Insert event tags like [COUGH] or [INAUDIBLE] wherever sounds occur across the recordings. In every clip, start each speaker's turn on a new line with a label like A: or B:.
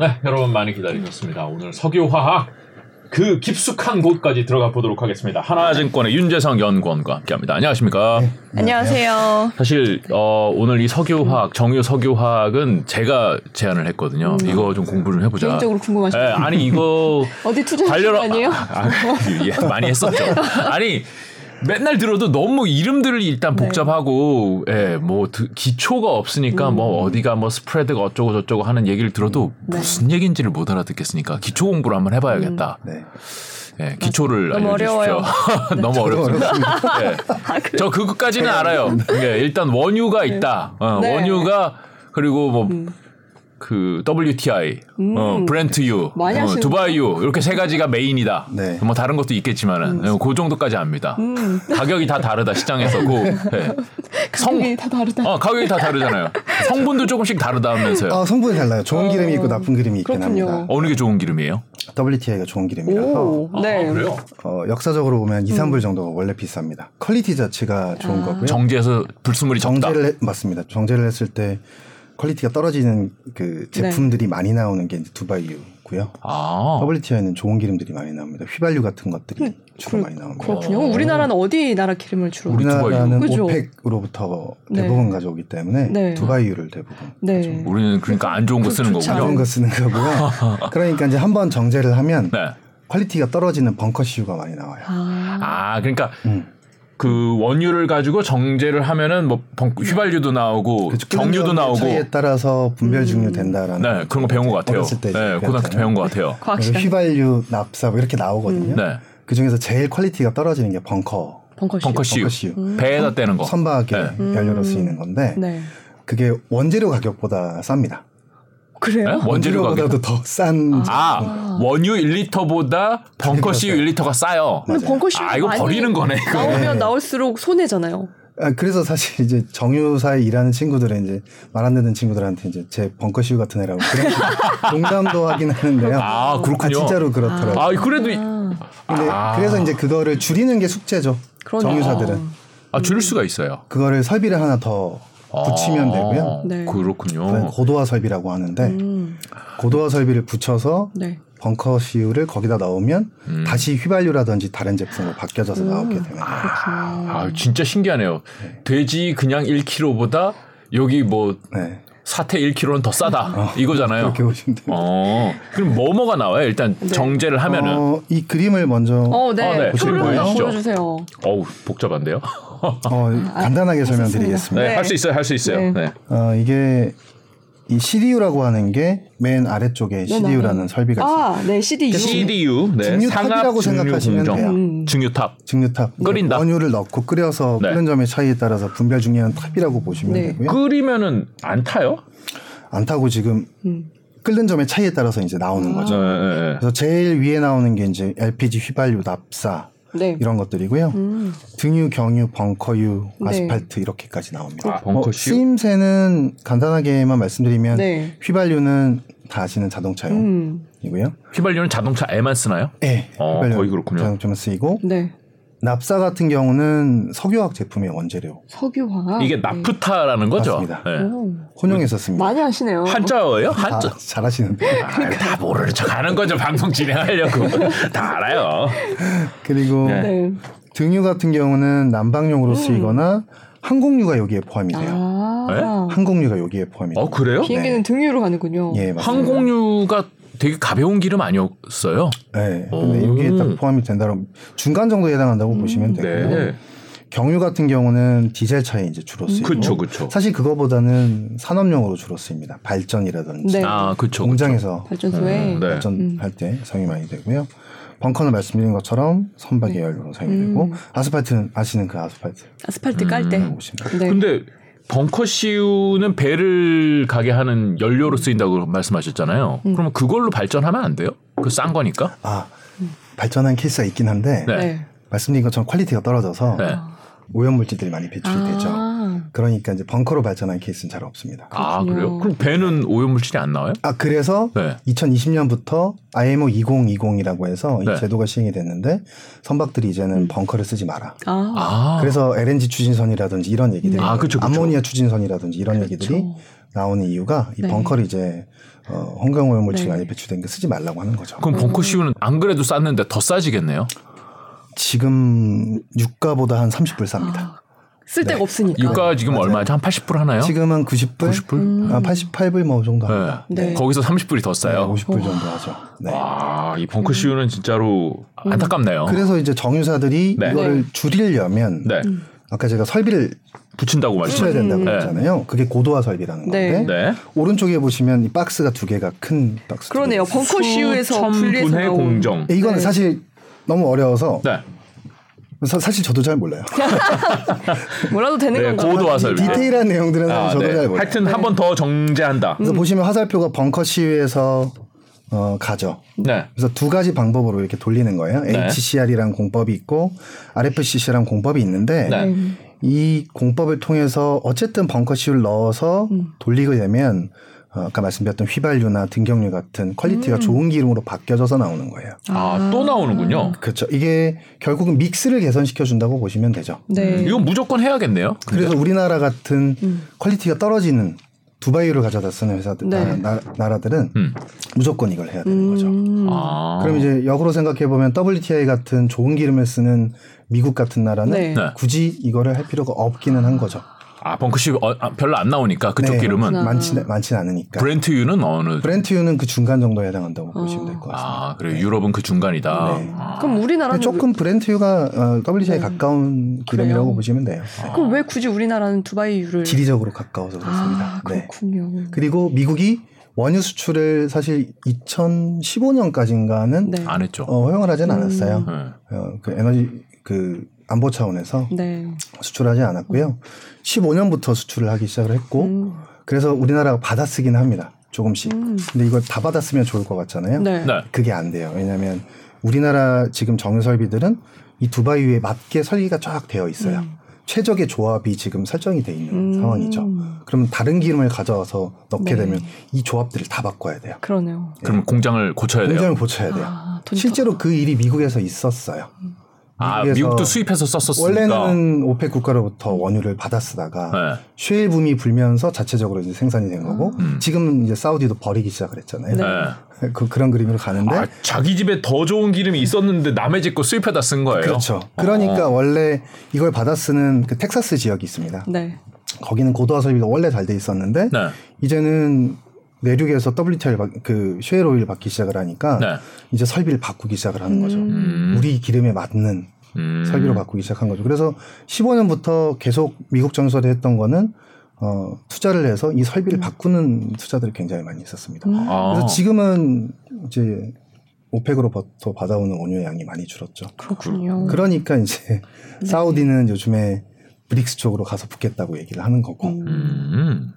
A: 네, 여러분 많이 기다리셨습니다. 오늘 석유화학 그 깊숙한 곳까지 들어가 보도록 하겠습니다. 하나증권의 윤재성 연구원과 함께합니다. 안녕하십니까? 네,
B: 안녕하세요.
A: 사실 어, 오늘 이 석유화학 정유 석유화학은 제가 제안을 했거든요. 음. 이거 좀 공부 를 해보자.
B: 개인적으로 궁금하시죠? 네,
A: 아니 이거 [LAUGHS]
B: 어디 투자하신 거 아니에요? 아, 아,
A: 예, 많이 했었죠. [LAUGHS] 아니 맨날 들어도 너무 이름들이 일단 네. 복잡하고 네. 예, 뭐 기초가 없으니까 뭐 음. 뭐 어디가 뭐 스프레드가 어쩌고 저쩌고 하는 얘기를 들어도 네. 무슨 얘기인지를 못 알아듣겠으니까 기초 공부를 한번 해봐야겠다. 음. 네. 예, 기초를 너무 알려주십시오. [LAUGHS] 너무 어렵습니다. 예. [LAUGHS] 아, 저 그것까지는 알아요. 예, 일단 원유가 있다. 어, 네. 원유가 그리고 뭐 음. 그 WTI, 음. 어, 브렌트유, 어, 두바이유 이렇게 세 가지가 메인이다. 네. 뭐 다른 것도 있겠지만은 음. 그 정도까지 압니다. 음. 가격이 다 다르다 시장에서 그 [LAUGHS] 네.
B: 가격이 다 다르다.
A: 어, 가격이 다 다르잖아요. 성분도 조금씩 다르다면서요?
C: 아, 성분이 달라요. 좋은 기름이 있고 나쁜 기름이 있긴 그렇군요. 합니다.
A: 어느 게 좋은 기름이에요?
C: WTI가 좋은 기름이라서 오, 네. 아, 그래요? 어, 역사적으로 보면 2, 3불 음. 정도가 원래 비쌉니다. quality 자체가 좋은 아. 거고요.
A: 정제해서 불순물이 적다.
C: 정제를 해, 맞습니다. 정제를 했을 때 quality가 떨어지는 그 제품들이 네. 많이 나오는 게 이제 두바이유고요. 아. WTI는 좋은 기름들이 많이 나옵니다. 휘발유 같은 것들이 음, 주로 그, 많이 나옵니다.
B: 그렇군요. 우리나라는 어디 나라 기름을 주로?
C: 우리나라는 그죠? 오펙으로부터 네. 대부분 가져오기 때문에 네. 두바이유를 대부분. 네.
A: 우리는 그러니까 안 좋은 거 쓰는 거군요.
C: 안 좋은 거 쓰는 거고요. [LAUGHS] 그러니까 이제 한 번 정제를 하면 네. quality가 떨어지는 벙커시유가 많이 나와요.
A: 아, 아 그러니까. 음. 그 원유를 가지고 정제를 하면은 뭐 휘발유도 나오고 그렇죠. 경유도 나오고
C: 차이에 따라서 분별 증류 된다라는
A: 네 그런 거 배운 것 같아요. 네 고등학교 때 배운 것 같아요. [LAUGHS]
C: 휘발유, 납사 뭐 이렇게 나오거든요. 음. 네. 그 중에서 제일 quality가 떨어지는 게 벙커.
B: 벙커시유.
A: 벙커시유. 벙커시유. 음. 배에다 때는 거.
C: 선박에 네. 연료로 쓰이는 건데 네. 그게 원재료 가격보다 쌉니다.
B: 그래요?
A: 네? 원재료보다도
C: 더 싼.
A: 아, 원유 1리터보다 벙커시유 1리터가 싸요.
B: 근데 벙커시유
A: 아 이거 버리는 거네. 이거.
B: 나오면 네. 나올수록 손해잖아요.
C: 아, 그래서 사실 이제 정유사에 일하는 친구들은 이제 말 안 듣는 친구들한테 이제 제 벙커시유 같은 애라고 그런 농담도 하긴 하는데요.
A: 아 그렇군요.
C: 아, 진짜로 그렇더라고요.
A: 아 그래도
C: 근데 아. 그래서 이제 그거를 줄이는 게 숙제죠. 그러네. 정유사들은.
A: 아 줄일 수가 있어요.
C: 그거를 설비를 하나 더 붙이면 아, 되고요.
A: 네. 그렇군요.
C: 고도화 설비라고 하는데 음. 고도화 설비를 붙여서 네. 벙커 시유를 거기다 넣으면 음. 다시 휘발유라든지 다른 제품으로 바뀌어져서 음. 나오게 됩니다.
A: 아, 아, 진짜 신기하네요. 네. 돼지 그냥 1kg보다 여기 뭐 네. 사태 1kg는 더 싸다 어, 이거잖아요.
C: 그렇게 보시면 돼요. 어,
A: 그럼 뭐뭐가 나와요? 일단 네. 정제를 하면은
C: 어, 이 그림을 먼저
B: 어, 네. 어, 네. 그림 보여주세요.
A: 어우 복잡한데요.
C: 어, 간단하게 설명드리겠습니다.
A: 네, 할 수 있어요, 할 수 있어요. 네. 네.
C: 어, 이게 이 CDU라고 하는 게 맨 아래쪽에 CDU라는 설비가 있어요.
B: 아, 네, CDU.
A: CDU. 네.
C: 증류탑이라고 생각하시면 돼요. 음.
A: 증류탑.
C: 증류탑.
A: 끓인다.
C: 원유를 넣고 끓여서 네. 끓는 점의 차이에 따라서 분별 증류한 탑이라고 보시면 네. 되고요.
A: 끓이면은 안 타요?
C: 안 타고 지금 음. 끓는 점의 차이에 따라서 이제 나오는 아. 거죠. 네, 네, 네. 그래서 제일 위에 나오는 게 이제 LPG 휘발유 납사 네. 이런 것들이고요. 음. 등유, 경유, 벙커유, 네. 아스팔트 이렇게까지 나옵니다. 아, 벙커 어, 쓰임새는 간단하게만 말씀드리면 네. 휘발유는 다 아시는 자동차용이고요. 음.
A: 휘발유는 자동차에만 쓰나요?
C: 네.
A: 어, 거의 그렇군요.
C: 자동차만 쓰이고 네. 납사 같은 경우는 석유화학 제품의 원재료.
B: 석유화학.
A: 이게 나프타라는 거죠.
C: 맞습니다. 네. 혼용해서 씁니다.
B: 많이 하시네요.
A: 한자어예요? 한자.
C: 잘하시는데.
A: 아, 다 모르는 척 하는 거죠. 방송 진행하려고. [LAUGHS] 다 알아요.
C: 그리고 네. 등유 같은 경우는 난방용으로 음. 쓰이거나 항공유가 여기에 포함이 돼요. 아~ 네? 항공유가 여기에 포함이 돼요.
A: 어, 그래요?
B: 비행기는 네. 등유로 가는군요.
C: 예, 맞습니다.
A: 항공유가 되게 가벼운 기름 아니었어요?
C: 네. 근데 여기에 딱 포함이 된다면 중간 정도에 해당한다고 음, 보시면 되고요. 네. 경유 같은 경우는 디젤 차에 이제 주로 쓰이고
A: 그쵸, 그쵸.
C: 사실 그거보다는 산업용으로 주로 쓰입니다. 발전이라든지
A: 네. 아, 그쵸,
C: 공장에서
B: 발전소에
C: 음, 네. 발전할 때 사용이 많이 되고요. 벙커는 말씀드린 것처럼 선박의 네. 연료로 사용이 음. 되고 아스팔트는 아시는 그 아스팔트.
B: 아스팔트 깔 때. 음.
A: 네. 근데 벙커시유는 배를 가게 하는 연료로 쓰인다고 말씀하셨잖아요. 음. 그러면 그걸로 발전하면 안 돼요? 그 싼 거니까?
C: 아 발전한 케이스가 있긴 한데 네. 네. 말씀드린 것처럼 quality가 떨어져서 네. 오염 물질들이 많이 배출이 아. 되죠. 그러니까 이제 벙커로 발전한 케이스는 잘 없습니다.
A: 아 그래요? 그럼 배는 오염 물질이 안 나와요?
C: 아 그래서 네. 2020년부터 IMO 2020이라고 해서 네. 이 제도가 시행이 됐는데 선박들이 이제는 음. 벙커를 쓰지 마라. 아. 아. 그래서 LNG 추진선이라든지 이런 얘기들이 아, 그쵸, 그쵸. 암모니아 추진선이라든지 이런 그쵸. 얘기들이 나오는 이유가 이 네. 벙커를 이제 어, 환경오염 물질 네. 많이 배출된 게 쓰지 말라고 하는 거죠.
A: 그럼 벙커 씌우는 안 그래도 쌌는데 더 싸지겠네요?
C: 지금 유가보다 한 30불 쌉니다. 아,
B: 쓸 데가 네. 없으니까.
A: 유가 지금 맞아요. 얼마죠? 한 80불 하나요?
C: 지금은 90불?
A: 90불? 음.
C: 아, 88불 뭐 정도
A: 합니다. 네. 네. 거기서 30불이 더 싸요.
C: 네, 50불 정도 하죠.
A: 네. 와, 이 벙커 씌우는 진짜로 음. 안타깝네요.
C: 그래서 이제 정유사들이 네. 이거를 줄이려면 음. 아까 제가 설비를
A: 붙인다고
C: 말씀하셔야 된다고 음. 했잖아요. 그게 고도화 설비라는 건데 네. 오른쪽에 보시면 이 박스가 두 개가 큰 박스.
B: 그러네요. 벙커 씌우에서 분리해서
A: 공정.
C: 이거는 사실 너무 어려워서 네. 사실 저도 잘 몰라요. [LAUGHS]
B: 몰라도 되는 네,
A: 건가요? 고도화 설비.
C: 디테일한 내용들은 아, 저도 네. 잘 몰라요.
A: 하여튼 네. 한번 더 정제한다.
C: 그래서 음. 보시면 화살표가 벙커 시위에서 어, 가죠. 네. 그래서 두 가지 방법으로 이렇게 돌리는 거예요. 네. HCR이랑 공법이 있고 RFCC란 공법이 있는데 네. 이 공법을 통해서 어쨌든 벙커시유를 넣어서 음. 돌리게 되면 어, 아까 말씀드렸던 휘발유나 등경유 같은 quality가 음. 좋은 기름으로 바뀌어져서 나오는 거예요.
A: 아, 또 나오는군요.
C: 그렇죠. 이게 결국은 mix를 개선시켜 준다고 보시면 되죠.
A: 네. 이건 무조건 해야겠네요.
C: 그래서 우리나라 같은 음. quality가 떨어지는 두바이를 가져다 쓰는 회사들 네. 나, 라들은 음. 무조건 이걸 해야 되는 거죠. 음. 아. 그럼 이제 역으로 생각해 보면 WTI 같은 좋은 기름을 쓰는 미국 같은 나라는 네. 굳이 이거를 할 필요가 없기는 한 거죠.
A: 아 벙크시 어, 아, 별로 안 나오니까 그쪽 네, 기름은
C: 많지 많지 않으니까.
A: 브렌트유는 어느?
C: 브렌트유는 그 중간 정도에 해당한다고 어. 보시면 될 것 같습니다.
A: 아 그래 네. 유럽은 그 중간이다. 네.
B: 아. 그럼 우리나라는
C: 조금 브렌트유가 어, WTI 네. 가까운 기름이라고 그래요? 보시면 돼요.
B: 아. 그럼 왜 굳이 우리나라는 두바이유를
C: 지리적으로 가까워서 그렇습니다.
B: 아, 네. 그렇군요.
C: 그리고 미국이 원유 수출을 사실 2015년까지인가는
A: 네. 안 했죠.
C: 어, 허용을 하지는 음. 않았어요. 어, 그 에너지 그 안보 차원에서 네. 수출하지 않았고요. 15년부터 수출을 하기 시작을 했고 음. 그래서 우리나라가 받아쓰긴 합니다. 조금씩. 음. 근데 이걸 다 받았으면 좋을 것 같잖아요. 네. 네. 그게 안 돼요. 왜냐하면 우리나라 지금 정유 설비들은 이 두바이에 맞게 설계가 쫙 되어 있어요. 음. 최적의 조합이 지금 설정이 돼 있는 음. 상황이죠. 그러면 다른 기름을 가져와서 넣게 네. 되면 이 조합들을 다 바꿔야 돼요.
B: 그러네요.
A: 네. 그럼 공장을 고쳐야
C: 공장을
A: 돼요.
C: 공장을 고쳐야 돼요. 아, 실제로 그 일이 미국에서 있었어요. 음.
A: 아, 미국도 수입해서 썼었으니까.
C: 원래는 오펙 국가로부터 원유를 받아 쓰다가 네. 쉐일 붐이 불면서 자체적으로 이제 생산이 된 거고 음. 지금은 이제 사우디도 버리기 시작을 했잖아요. 네. 그, 그런 그림으로 가는데 아,
A: 자기 집에 더 좋은 기름이 있었는데 남의 집 거 수입해다 쓴 거예요.
C: 그렇죠. 그러니까 어. 원래 이걸 받아 쓰는 그 텍사스 지역이 있습니다. 네. 거기는 고도화 설비가 원래 잘 돼 있었는데 네. 이제는 내륙에서 WTI 그 쉐일 오일 받기 시작을 하니까 네. 이제 설비를 바꾸기 시작을 하는 거죠. 음. 우리 기름에 맞는 음. 설비로 바꾸기 시작한 거죠. 그래서 15년부터 계속 미국 정서를 했던 거는 어, 투자를 해서 이 설비를 음. 바꾸는 투자들이 굉장히 많이 있었습니다. 음. 그래서 지금은 이제 오펙으로부터 받아오는 원유 양이 많이 줄었죠.
B: 그렇군요.
C: 그러니까 이제 네. 사우디는 요즘에 브릭스 쪽으로 가서 붙겠다고 얘기를 하는 거고. 음.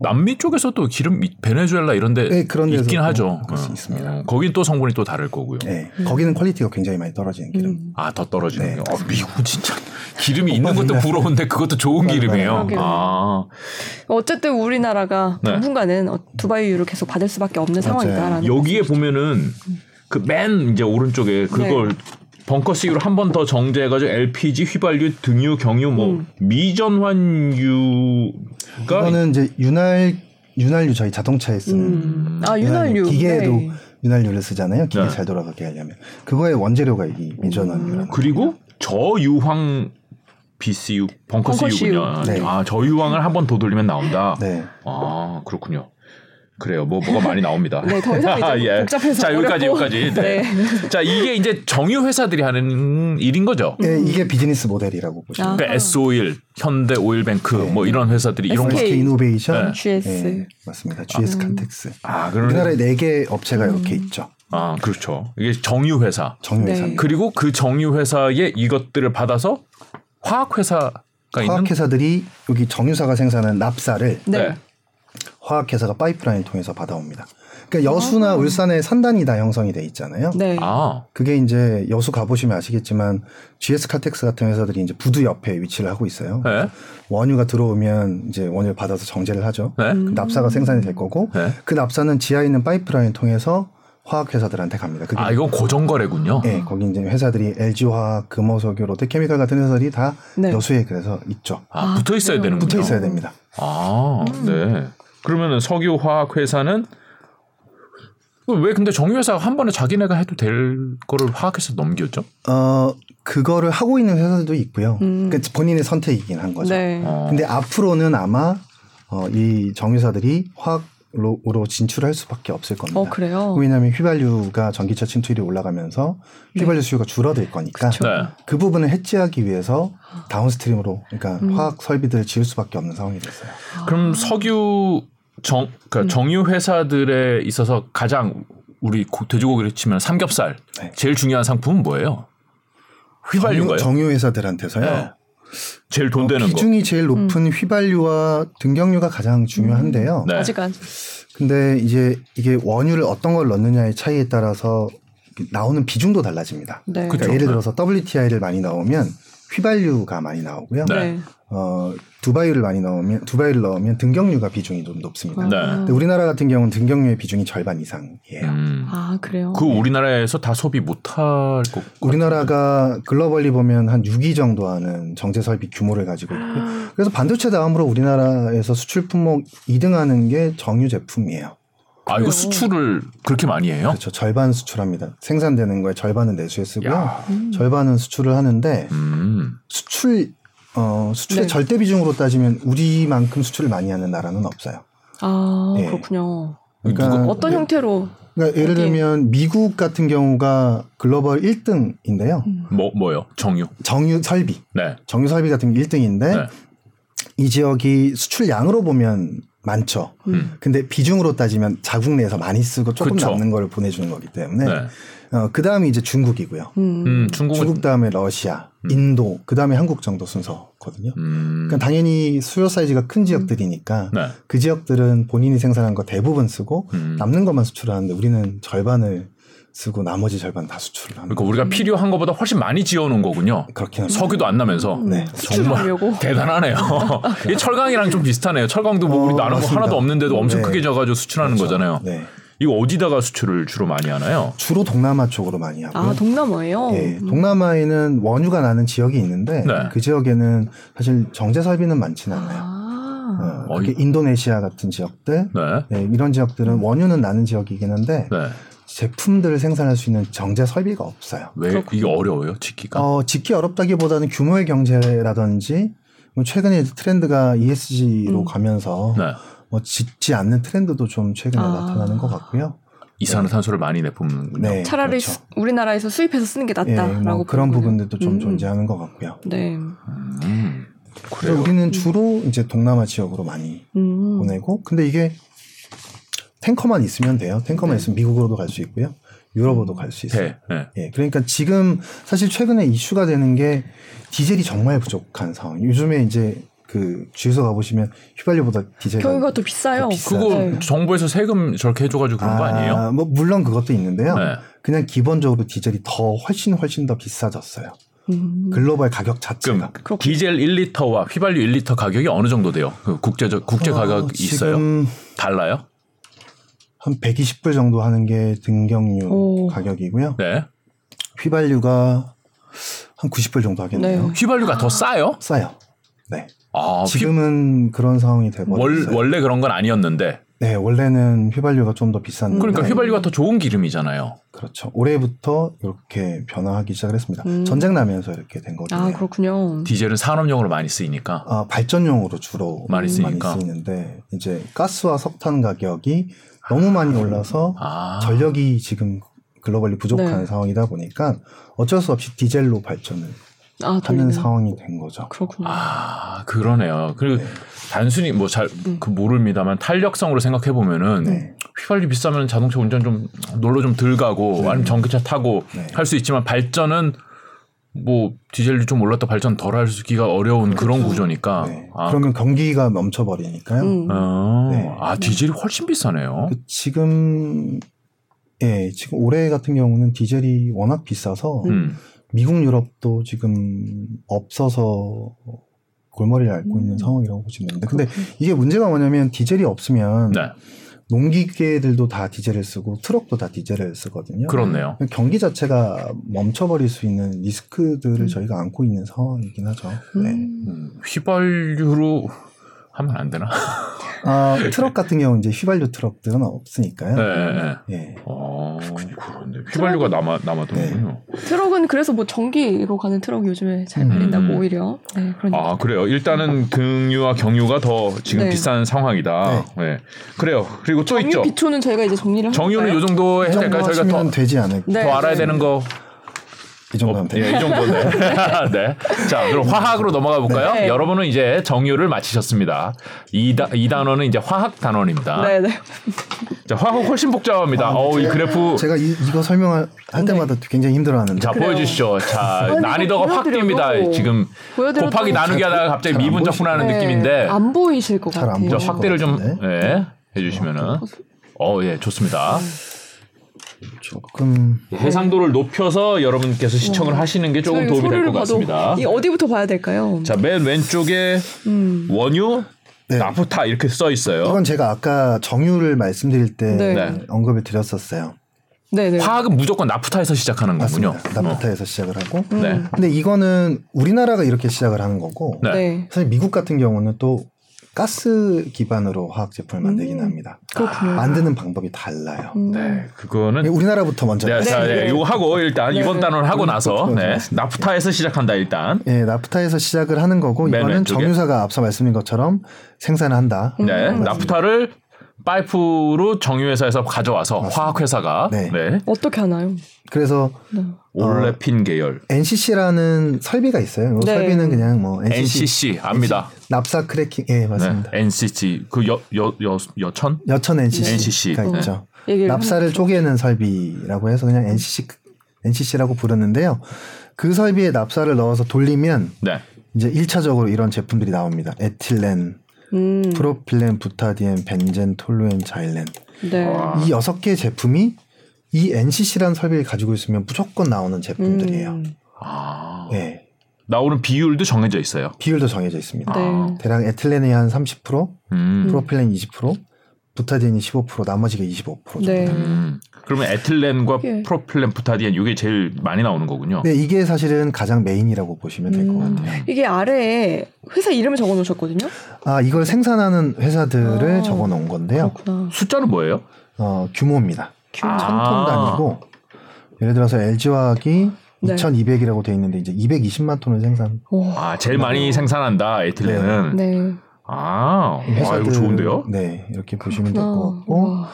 A: 네. 남미 쪽에서도 기름 베네수엘라 이런데 네, 그런 있긴 하죠.
C: 그럴 수 어. 있습니다.
A: 어, 거긴 또 성분이 또 다를 거고요.
C: 네, 음. 거기는 quality가 굉장히 많이 떨어지는 기름. 음.
A: 아 더 떨어지는 네. 어, 미국은 진짜 기름이 [LAUGHS] 있는 것도 부러운데 그것도 좋은 기름이에요. 아.
B: 어쨌든 우리나라가 네. 당분간은 어, 두바이유를 계속 받을 수밖에 없는 상황이다라는.
A: 여기에 보면은 그 맨 이제 오른쪽에 그걸 네. 벙커 CU를 한번 더 정제해가지고 LPG, 휘발유, 등유, 경유, 뭐 음. 미전환유가
C: 이거는 이제 윤활 윤활유 저희 자동차에 쓰는
B: 음. 아 윤활유
C: 기계에도 네. 윤활유를 쓰잖아요. 기계 네. 잘 돌아가게 하려면 그거의 원재료가 이 미전환유라는 음.
A: 그리고 저유황 BCU 벙커, 벙커 CU군요. 네. 아 저유황을 한 번 더 돌리면 나온다. 네. 아 그렇군요. 그래요. 뭐 뭐가 많이 나옵니다.
B: 네, 더 이상 [LAUGHS] 예. 복잡해서
A: 자 여기까지 여기까지. 네. 네. 자 이게 이제 정유 회사들이 하는 일인 거죠.
C: 네, 이게 비즈니스 모델이라고 보시면.
A: 아. 그러니까 S-오일, 현대 오일뱅크 네. 뭐 이런 회사들이
C: 이런
A: SK
C: 이노베이션,
B: 네. GS 네,
C: 맞습니다. GS 아. 칼텍스. 아, 그런 우리나라에 네개 업체가 음. 이렇게 있죠.
A: 아, 그렇죠. 이게 정유 회사.
C: 정유 회사.
A: 네. 그리고 그 정유 회사에 이것들을 받아서 화학 회사가
C: 화학 회사들이 여기 정유사가 생산한 납사를
B: 네.
C: 화학회사가 파이프라인을 통해서 받아옵니다. 그러니까 여수나 아. 울산에 산단이 다 형성이 돼 있잖아요. 네. 아. 그게 이제 여수 가보시면 아시겠지만 GS 칼텍스 같은 회사들이 이제 부두 옆에 위치를 하고 있어요. 네. 원유가 들어오면 이제 원유를 받아서 정제를 하죠. 네. 그 납사가 생산이 될 거고 네. 그 납사는 지하에 있는 파이프라인 통해서 화학 회사들한테 갑니다.
A: 아, 이건 고정 거래군요.
C: 네, 거기 이제 회사들이 LG화학, 금호석유, 롯데케미칼 같은 회사들이 다 네. 여수에 그래서 있죠.
A: 아, 붙어 있어야 되는
C: 붙어 있어야 됩니다.
A: 아, 음. 네. 그러면은 석유화학 회사는 왜 근데 정유회사가 한 번에 자기네가 해도 될 거를 화학회사 넘겼죠? 어,
C: 그거를 하고 있는 회사들도 있고요. 음. 그러니까 본인의 선택이긴 한 거죠. 네. 어. 근데 앞으로는 아마 어, 이 정유사들이 화학 으로 진출할 수밖에 없을 겁니다.
B: 어, 그래요?
C: 왜냐하면 휘발유가 전기차 침투율이 올라가면서 휘발유 네. 수요가 줄어들 거니까 네. 그 부분을 해지하기 위해서 다운스트림으로 그러니까 음. 화학 설비들을 지을 수밖에 없는 상황이 됐어요.
A: 그럼 석유 정 그러니까 음. 정유 회사들에 있어서 가장 우리 돼지고기를 치면 삼겹살 네. 제일 중요한 상품은 뭐예요? 휘발유가요?
C: 정유, 정유 회사들한테서요. 네.
A: 제일 돈 되는
C: 어, 비중이
A: 거.
C: 제일 높은 음. 휘발유와 등경유가 가장 중요한데요.
B: 네. 아직은.
C: 근데 이제 이게 원유를 어떤 걸 넣느냐의 차이에 따라서 나오는 비중도 달라집니다. 네. 그러니까 예를 들어서 WTI를 많이 넣으면 휘발유가 많이 나오고요. 네. 어, 두바이를 많이 넣으면 두바이를 넣으면 등경유가 비중이 좀 높습니다. 네. 근데 우리나라 같은 경우는 등경유의 비중이 절반 이상이에요. 음.
B: 아 그래요?
A: 그 우리나라에서 다 소비 못할 것.
C: 우리나라가 글로벌리 보면 한 6위 정도 하는 정제 설비 규모를 가지고 있고요. 그래서 반도체 다음으로 우리나라에서 수출 품목 2등하는 게 정유 제품이에요.
A: 아, 이거 수출을 그렇게 많이 해요?
C: 그렇죠. 절반 수출합니다. 생산되는 거에 절반은 내수에 쓰고요. 음. 절반은 수출을 하는데 음. 수출 어, 수출의 네. 절대 비중으로 따지면 우리만큼 수출을 많이 하는 나라는 없어요.
B: 아, 네. 그렇군요. 그러니까 어떤 형태로
C: 그러니까 예를 들면 미국 같은 경우가 글로벌 1등인데요.
A: 음. 뭐 뭐요? 정유.
C: 정유 설비. 네. 정유 설비 같은 게 1등인데 네. 이 지역이 수출량으로 보면 많죠. 음. 근데 비중으로 따지면 자국 내에서 많이 쓰고 조금 그쵸. 남는 거를 보내주는 거기 때문에 네. 어, 그 다음이 이제 중국이고요. 음. 음, 중국 다음에 러시아, 음. 인도, 그 다음에 한국 정도 순서거든요. 음. 그러니까 당연히 수요 사이즈가 큰 지역들이니까 네. 그 지역들은 본인이 생산한 거 대부분 쓰고 음. 남는 것만 수출하는데 우리는 절반을 쓰고 나머지 절반 다 수출을
A: 하는. 그러니까 우리가 필요한 것보다 훨씬 많이 지어놓은 거군요.
C: 그렇긴
A: 석유도 안 나면서. 네. 정말 [LAUGHS] 대단하네요. [LAUGHS] 이 철강이랑 좀 비슷하네요. 철강도 뭐 우리 어, 나는 거 하나도 없는데도 엄청 네. 크게 져가지고 수출하는 그렇죠. 거잖아요. 네. 이거 어디다가 수출을 주로 많이 하나요?
C: 주로 동남아 쪽으로 많이 하고요.
B: 아, 동남아예요?
C: 네, 동남아에는 원유가 나는 지역이 있는데 네. 그 지역에는 사실 정제 설비는 많지는 않아요. 아. 어, 인도네시아 같은 지역들, 네. 네, 이런 지역들은 원유는 나는 지역이긴 한데 네. 제품들을 생산할 수 있는 정제 설비가 없어요.
A: 왜 그렇군요. 이게 어려워요, 짓기가?
C: 어, 짓기 어렵다기보다는 규모의 경제라든지 뭐 최근에 트렌드가 ESG로 음. 가면서 네. 뭐 짓지 않는 트렌드도 좀 최근에 아. 나타나는 것 같고요.
A: 이산화탄소를 네. 많이 내뿜는
B: 네, 차라리 그렇죠. 수, 우리나라에서 수입해서 쓰는 게 낫다라고 네, 뭐
C: 그런 부분들도 좀 음. 존재하는 것 같고요. 네. 음. 그래서 우리는 주로 이제 동남아 지역으로 많이 음. 보내고 근데 이게 탱커만 있으면 돼요. 탱커만 네. 있으면 미국으로도 갈 수 있고요. 유럽으로도 갈 수 있어요. 네, 네. 예, 그러니까 지금 사실 최근에 이슈가 되는 게 디젤이 정말 부족한 상황. 요즘에 이제 그 주유소 가보시면 휘발유보다 디젤
B: 경유가 더 비싸요.
A: 더 그거 네. 정부에서 세금 저렇게 해줘가지고 그런 아, 거 아니에요?
C: 뭐 물론 그것도 있는데요. 네. 그냥 기본적으로 디젤이 더 훨씬 훨씬 더 비싸졌어요. 음. 글로벌 가격 자체가.
A: 그럼 디젤 1리터와 휘발유 1리터 가격이 어느 정도 돼요? 그 국제적 국제 어, 가격 어, 있어요? 달라요?
C: 한 120불 정도 하는 게 등경유 오. 가격이고요. 네. 휘발유가 한 90불 정도 하겠네요. 네.
A: 휘발유가 더 싸요?
C: 싸요. 네. 아, 지금은 휘... 그런 상황이 돼버렸어요.
A: 원래 그런 건 아니었는데.
C: 네, 원래는 휘발유가 좀 더 비싼.
A: 그러니까 휘발유가 더 좋은 기름이잖아요.
C: 그렇죠. 올해부터 이렇게 변화하기 시작을 했습니다. 음. 전쟁 나면서 이렇게 된 거거든요.
B: 아, 그렇군요.
A: 디젤은 산업용으로 많이 쓰이니까.
C: 아, 발전용으로 주로 많이 쓰이니까. 많이 쓰이는데 이제 가스와 석탄 가격이 너무 많이 올라서 아. 전력이 지금 글로벌리 부족한 네. 상황이다 보니까 어쩔 수 없이 디젤로 발전을 아, 하는 상황이 된 거죠.
B: 그렇군요.
A: 아 그러네요. 그리고 네. 단순히 뭐 잘그 음. 모릅니다만 탄력성으로 생각해 보면은 네. 휘발유 비싸면 자동차 운전 좀 놀러 좀 덜 가고 네. 아니면 전기차 타고 네. 할수 있지만 발전은 뭐 디젤이 좀 올랐다 발전 덜 하기가 어려운 그렇죠. 그런 구조니까. 네.
C: 아. 그러면 경기가 멈춰버리니까요. 음.
A: 아, 네. 아 디젤이 훨씬 비싸네요. 그
C: 지금 예 지금 올해 같은 경우는 디젤이 워낙 비싸서 음. 미국 유럽도 지금 없어서 골머리를 앓고 있는 음. 상황이라고 보시면 되는데 근데 이게 문제가 뭐냐면 디젤이 없으면 네. 농기계들도 다 디젤을 쓰고 트럭도 다 디젤을 쓰거든요.
A: 그렇네요.
C: 경기 자체가 멈춰버릴 수 있는 리스크들을 음. 저희가 안고 있는 상황이긴 하죠. 네.
A: 음, 휘발유로 하면 안 되나? [LAUGHS]
C: 아, 트럭 같은 경우 이제 휘발유 트럭들은 없으니까요. 네.
A: 네. 네. 어, 그런데 휘발유가 남아 남아도는군요.
B: 네. 트럭은 그래서 뭐 전기로 가는 트럭이 요즘에 잘 팔린다고 음. 오히려. 네,
A: 아 그래요. 일단은 등유와 경유가 더 지금 네. 비싼 상황이다. 네. 네. 그래요. 그리고 또 있죠.
B: 기초는 저희가 이제 정리를.
A: 정유는 요 정도 해야 될까요? 저희가 더
C: 되지 않을까?
A: 더 네, 알아야 되는 거.
C: 이 정도면 어, 예,
A: 이 정도 네. [LAUGHS] 네. 자, 그럼 화학으로 넘어가 볼까요? 네. 여러분은 이제 정유를 마치셨습니다. 이, 다, 이 단어는 이제 화학 단원입니다. 네, 네. 자, 화학 훨씬 복잡합니다. 아, 어, 이 그래프
C: 제가 이, 거 설명할 네. 때마다 굉장히 힘들어하는데.
A: 자, 그래요. 보여주시죠. 자, 난이도가 확 뜁니다. 지금 곱하기 나누기 하다가 갑자기 미분 적 분하는 네. 느낌인데
B: 안 보이실 것 같아요.
A: 확대를 좀 예, 해주시면은. 어, 예, 좋습니다. 조금 해상도를 높여서 여러분께서 시청을 와. 하시는 게 조금 도움이 될 것 같습니다.
B: 이 어디부터 봐야 될까요?
A: 자, 맨 왼쪽에 음. 원유 네. 나프타 이렇게 써 있어요.
C: 이건 제가 아까 정유를 말씀드릴 때 네. 언급을 드렸었어요.
A: 네네. 화학은 무조건 나프타에서 시작하는 거군요.
C: 나프타에서 어. 시작을 하고. 음. 네. 근데 이거는 우리나라가 이렇게 시작을 하는 거고. 네. 사실 미국 같은 경우는 또 가스 기반으로 화학 제품을 만들긴 음. 합니다. 그렇군요. 만드는 방법이 달라요.
A: 음. 네, 그거는
C: 네, 우리나라부터 먼저.
A: 네, 자, 네, 네. 이거 하고 일단 네. 이번 단원 하고 나서 네, 나프타에서 시작한다 일단.
C: 네, 나프타에서 시작을 하는 거고 이거는 정유사가 앞서 말씀드린 것처럼 생산을 한다.
A: 네, 음. 나프타를 파이프로 정유회사에서 가져와서 화학회사가 네. 네.
B: 어떻게 하나요?
C: 그래서
A: 네. 올레핀 어, 계열
C: NCC라는 설비가 있어요. 네. 설비는 그냥 뭐
A: NCC, NCC 압니다.
C: NCC, 납사 크래킹 예 맞습니다.
A: 네. NCC 그 여 여 여 여천
C: 여천 NCC가 NCC. 있죠. 네. 납사를 쪼개는 설비라고 해서 그냥 NCC NCC라고 부르는데요. 그 설비에 납사를 넣어서 돌리면 네. 이제 1차적으로 이런 제품들이 나옵니다. 에틸렌, 음. 프로필렌, 부타디엔, 벤젠, 톨루엔, 자일렌. 네. 이 여섯 개 제품이 이 NCC라는 설비를 가지고 있으면 무조건 나오는 제품들이에요. 음. 아.
A: 네. 나오는 비율도 정해져 있어요.
C: 비율도 정해져 있습니다. 네. 대략 에틸렌이 한 30%, 음. 프로필렌 20%, 부타디엔이 15%, 나머지가 25% 정도. 네. 음.
A: 그러면 에틸렌과 예. 프로필렌, 부타디엔 이게 제일 많이 나오는 거군요.
C: 네, 이게 사실은 가장 메인이라고 보시면 될것 음. 같아요.
B: 이게 아래에 회사 이름을 적어 놓으셨거든요.
C: 아, 이걸 생산하는 회사들을 아. 적어 놓은 건데요.
A: 그렇구나. 숫자는 뭐예요?
C: 어, 규모입니다. 규모. 아. 천톤 단위고 예를 들어서 LG화학이 네. 2,200이라고 돼 있는데 이제 220만 톤을 생산.
A: 아, 제일 많이 생산한다 에틸렌은. 네. 네. 아, 회사들, 아, 이거 좋은데요?
C: 네, 이렇게 보시면 될 것 같고. 와.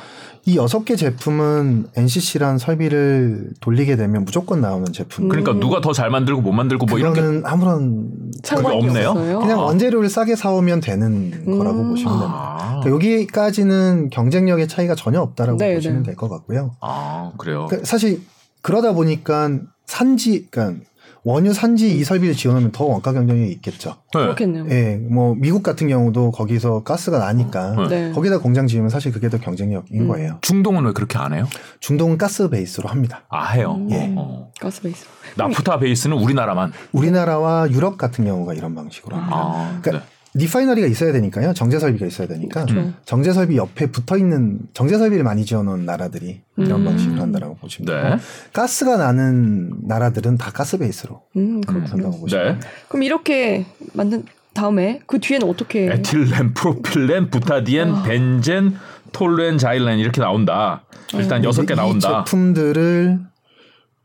C: 이 여섯 개 제품은 NCC란 설비를 돌리게 되면 무조건 나오는 제품.
A: 그러니까 누가 더 잘 만들고 못 만들고 뭐 이런 게
C: 아무런
B: 상관이 없네요. 없어요?
C: 그냥 아. 원재료를 싸게 사오면 되는 음. 거라고 보시면 됩니다. 아. 그러니까 여기까지는 경쟁력의 차이가 전혀 없다라고 네, 보시면 네. 될것 같고요.
A: 아 그래요.
C: 그러니까 사실 그러다 보니까 산지, 그러니까 원유 산지 이 설비를 지어놓으면 더 원가 경쟁력이 있겠죠.
B: 네. 그렇겠네요.
C: 예, 뭐 미국 같은 경우도 거기서 가스가 나니까 네. 거기다 공장 지으면 사실 그게 더 경쟁력인 음. 거예요.
A: 중동은 왜 그렇게 안 해요?
C: 중동은 가스 베이스로 합니다.
A: 아 해요.
B: 음. 예. 어. 가스 베이스.
A: 나프타 베이스는 우리나라만.
C: 우리나라와 유럽 같은 경우가 이런 방식으로 합니다. 아, 그러니까 네. refinery가 있어야 되니까요. 정제 설비가 있어야 되니까 그렇죠. 정제 설비 옆에 붙어 있는 정제 설비를 많이 지어 놓은 나라들이 이런 음. 방식으로 한다라고 보시면 네. 되고 가스가 나는 나라들은 다 가스 베이스로 음, 한다고 보시면 네.
B: 그럼 이렇게 만든 다음에 그 뒤에는 어떻게
A: 에틸렌, 프로필렌, 부타디엔, 아. 벤젠, 톨렌, 자일렌 이렇게 나온다. 일단 아. 여섯 개 나온다.
C: 제품들을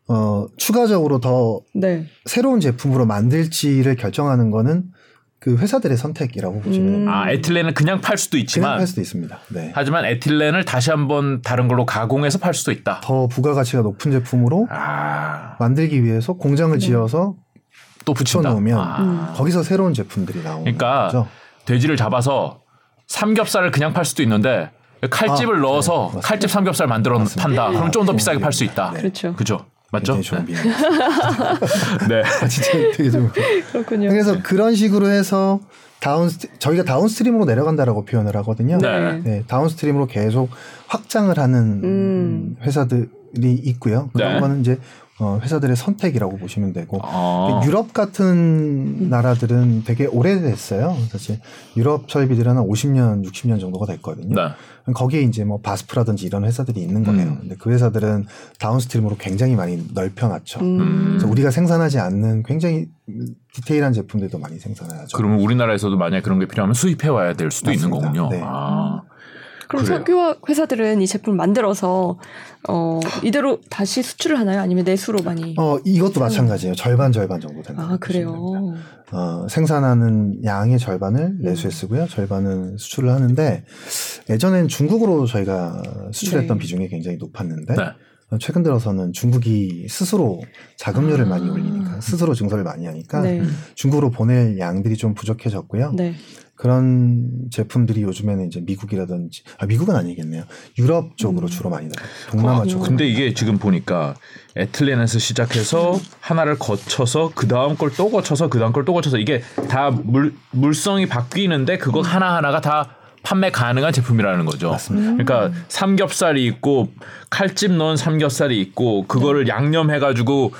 C: 어, 추가적으로 더 네. 새로운 제품으로 만들지를 결정하는 거는 그 회사들의 선택이라고 보시면 됩니다.
A: 아, 에틸렌은 그냥 팔 수도 있지만
C: 팔 수도 있습니다. 네.
A: 하지만 에틸렌을 다시 한번 다른 걸로 가공해서 팔 수도 있다.
C: 더 부가가치가 높은 제품으로 아... 만들기 위해서 공장을 네. 지어서 또 붙여 놓으면 아... 거기서 새로운 제품들이 나오는
A: 그러니까
C: 거죠.
A: 돼지를 잡아서 삼겹살을 그냥 팔 수도 있는데 칼집을 아, 넣어서 네, 칼집 삼겹살 만들어 맞습니다. 판다. 그럼 좀 더 비싸게 팔 수 있다.
B: 네. 그렇죠.
A: 그죠? 맞죠?
C: 좋은 네. [LAUGHS] 네. 아, 진짜 되게 좀 그렇군요. 그래서 네. 그런 식으로 해서 다운 저희가 downstream으로 내려간다라고 표현을 하거든요. 네. 네 downstream으로 계속 확장을 하는 음. 회사들이 있고요. 그런 네. 거는 이제 어, 회사들의 선택이라고 보시면 되고 아. 유럽 같은 나라들은 되게 오래됐어요. 사실 유럽 설비들은 한 50년, 60년 정도가 됐거든요. 네. 거기에 이제 뭐 바스프라든지 이런 회사들이 있는 거예요. 음. 근데 그 회사들은 다운스트림으로 굉장히 많이 넓혀놨죠. 음. 그래서 우리가 생산하지 않는 굉장히 디테일한 제품들도 많이 생산하죠.
A: 그러면 우리나라에서도 만약 그런 게 필요하면 수입해 와야 될 수도 맞습니다. 있는 거군요. 네. 아.
B: 그럼 석유화학 회사들은 이 제품을 만들어서 어 이대로 다시 수출을 하나요? 아니면 내수로 많이?
C: 어 이것도 마찬가지예요. 절반 절반 정도 된다.
B: 아 그래요.
C: 어 생산하는 양의 절반을 음. 내수에 쓰고요, 절반은 수출을 하는데 예전엔 중국으로 저희가 수출했던 네. 비중이 굉장히 높았는데. 네. 최근 들어서는 중국이 스스로 자금률을 아. 많이 올리니까 스스로 증설을 많이 하니까 네. 중국으로 보낼 양들이 좀 부족해졌고요. 네. 그런 제품들이 요즘에는 이제 미국이라든지 아 미국은 아니겠네요. 유럽 쪽으로 음. 주로 많이 나요. 동남아 아, 쪽으로.
A: 근데 이게 지금 보니까 에틀렌에서 시작해서 하나를 거쳐서 그 다음 걸 또 거쳐서 그 다음 걸 또 거쳐서 이게 다 물 물성이 바뀌는데 그거 음. 하나 하나가 다 판매 가능한 제품이라는 거죠. 맞습니다. 그러니까 삼겹살이 있고 칼집 넣은 삼겹살이 있고 그거를 네. 양념해가지고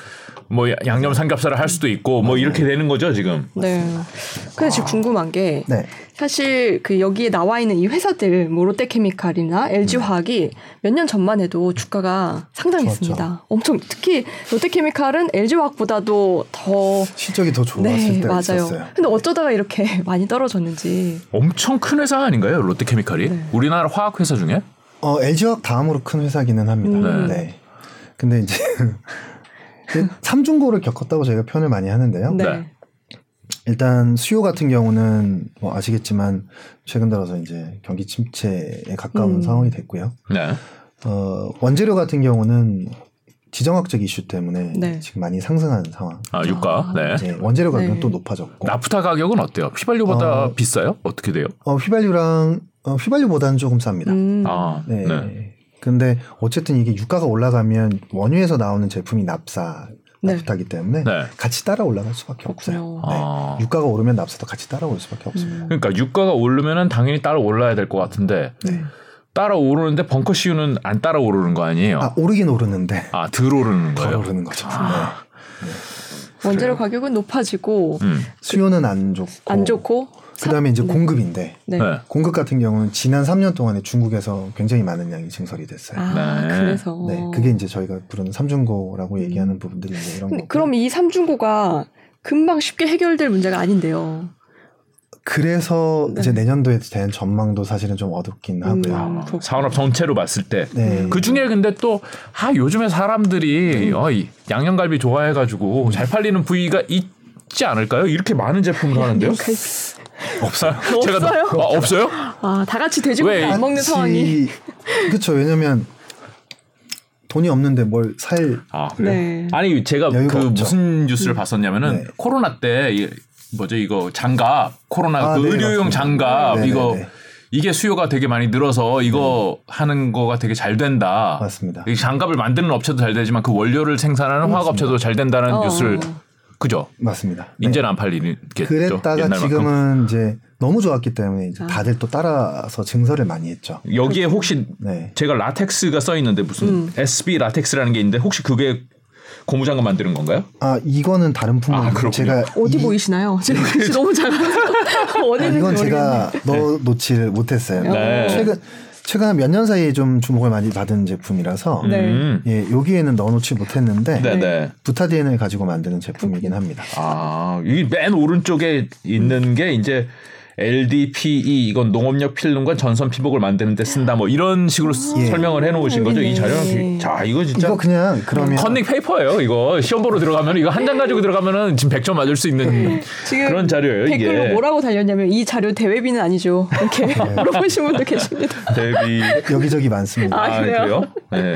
A: 뭐 양념 삼겹살을 할 수도 있고 뭐 이렇게 되는 거죠 지금.
B: 네. 근데 지금 궁금한 게 네. 사실 그 여기에 나와 있는 이 회사들 뭐 롯데케미칼이나 LG화학이 몇 년 전만 해도 주가가 상당했습니다. 그렇죠. 엄청 특히 롯데케미칼은 LG화학보다도 더
C: 실적이 더 좋았을 네, 때 맞아요. 있었어요.
B: 근데 어쩌다가 이렇게 [LAUGHS] 많이 떨어졌는지.
A: 엄청 큰 회사 아닌가요 롯데케미칼이? 네. 우리나라 화학 회사 중에?
C: 어 LG화학 다음으로 큰 회사기는 합니다. 음. 네. 근데 이제 삼중고를 겪었다고 저희가 표현을 많이 하는데요. 네. 일단 수요 같은 경우는 뭐 아시겠지만 최근 들어서 이제 경기 침체에 가까운 음. 상황이 됐고요. 네. 어, 원재료 같은 경우는 지정학적 이슈 때문에 네. 지금 많이 상승한 상황.
A: 아 유가. 네.
C: 네. 원재료 가격은 네. 또 높아졌고.
A: 나프타 가격은 어때요? 휘발유보다 어, 비싸요? 어떻게 돼요?
C: 어, 휘발유랑 어, 휘발유보다는 조금 쌉니다. 음. 아, 네. 네. 근데 어쨌든 이게 유가가 올라가면 원유에서 나오는 제품이 납사 네. 납부타기 때문에 네. 같이 따라 올라갈 수밖에 없어요. 네. 아. 유가가 오르면 납사도 같이 따라올 수밖에 없습니다.
A: 음. 그러니까 유가가 오르면은 당연히 따라 올라야 될 것 같은데 네. 따라 오르는데 벙커 시유는 안 따라 오르는 거 아니에요?
C: 아 오르긴 오르는데
A: 아덜 오르는 거예요.
C: 덜 오르는 거죠. 아.
B: 네. 원재료 가격은 높아지고
C: 음. 수요는 안 좋고
B: 안 좋고
C: 그다음에 이제 네. 공급인데 네. 네. 공급 같은 경우는 지난 3년 동안에 중국에서 굉장히 많은 양이 증설이 됐어요.
B: 아, 네. 그래서
C: 네, 그게 이제 저희가 부르는 삼중고라고 음. 얘기하는 부분들이 이제 이런 거.
B: 그럼 이 삼중고가 금방 쉽게 해결될 문제가 아닌데요.
C: 그래서 네. 이제 내년도에 대한 전망도 사실은 좀 어둡긴 음, 하고요.
A: 음, 산업 전체로 봤을 때. 네. 그 중에 근데 또, 아, 요즘에 사람들이, 음. 어, 이 양념갈비 좋아해가지고 음. 잘 팔리는 부위가 있지 않을까요? 이렇게 많은 제품을 하는데요? [LAUGHS] 없어요?
B: 제가 없어요?
A: 아, 없어요?
B: 아, 다 같이 돼지고기 안 먹는 상황이.
C: 그렇죠. 왜냐면 돈이 없는데 뭘 살.
A: 아, 그래. 네. 아니, 제가 그 없죠. 무슨 뉴스를 음. 봤었냐면은 네. 코로나 때 뭐죠, 이거 장갑, 코로나 아, 그 네, 의료용 맞습니다. 장갑 네, 네, 이거 네. 이게 수요가 되게 많이 늘어서 이거 하는 거가 되게 잘 된다.
C: 맞습니다.
A: 이 장갑을 만드는 업체도 잘 되지만 그 원료를 생산하는 화학 업체도 잘 된다는 어. 뉴스를 그죠?
C: 맞습니다.
A: 인제는 네. 안 팔리겠죠.
C: 그랬다가 지금은 이제 너무 좋았기 때문에 이제 아. 다들 또 따라서 증설을 많이 했죠.
A: 여기에 혹시 네. 제가 라텍스가 써 있는데 무슨 음. SB 라텍스라는 게 있는데 혹시 그게 고무장갑 만드는 건가요?
C: 아 이거는 다른 품목이고 아, 제가
B: 어디 이... 보이시나요? [LAUGHS] 제가 글씨 너무 작아서
C: 아, 이건 제가 넣어 놓지를 못했어요. 네. 최근 최근 몇 년 사이에 좀 주목을 많이 받은 제품이라서 네. 예, 여기에는 넣어놓지 못했는데 네, 네. 부타디엔을 가지고 만드는 제품이긴 합니다.
A: 아, 이맨 오른쪽에 있는 게 이제 LDPE 이건 농업용 필름과 전선 피복을 만드는 데 쓴다 뭐 이런 식으로 예. 설명을 해 놓으신 거죠 이 자료는 자 이거 진짜
C: 이거 그냥 그러면
A: 컨닝 페이퍼예요 이거 시험 보러 들어가면 이거 한 장 가지고 들어가면은 지금 100점 맞을 수 있는 그런 자료예요
B: 이게 댓글로 뭐라고 달렸냐면 이 자료 대외비는 아니죠 이렇게 네. [LAUGHS] 물어보신 분도 계십니다
A: 대비
C: 여기저기 많습니다
B: 아, 그래요? 아, 그래요? 네.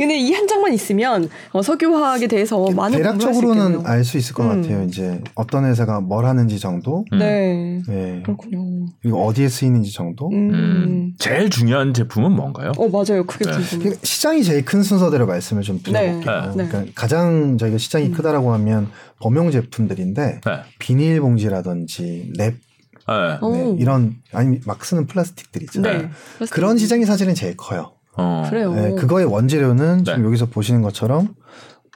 B: 근데 이 한 장만 있으면 어, 석유화학에 대해서 많은
C: 대략적으로는 알 수 있을 것 음. 같아요. 이제 어떤 회사가 뭘 하는지 정도.
B: 음. 네. 네. 그렇군요.
C: 그리고 어디에 쓰이는지 정도. 음.
A: 음. 제일 중요한 제품은 뭔가요?
B: 어 맞아요. 그게 네. 궁금
C: 시장이 제일 큰 순서대로 말씀을 좀 드려볼게요. 네. 그러니까 가장 저희가 시장이 음. 크다라고 하면 범용 제품들인데 네. 비닐봉지라든지 랩 네. 이런 아니 막 쓰는 플라스틱들 있잖아요. 네. 그런 시장이 사실은 제일 커요.
B: 어. 그래요.
C: 네, 그거의 원재료는 지금 네. 여기서 보시는 것처럼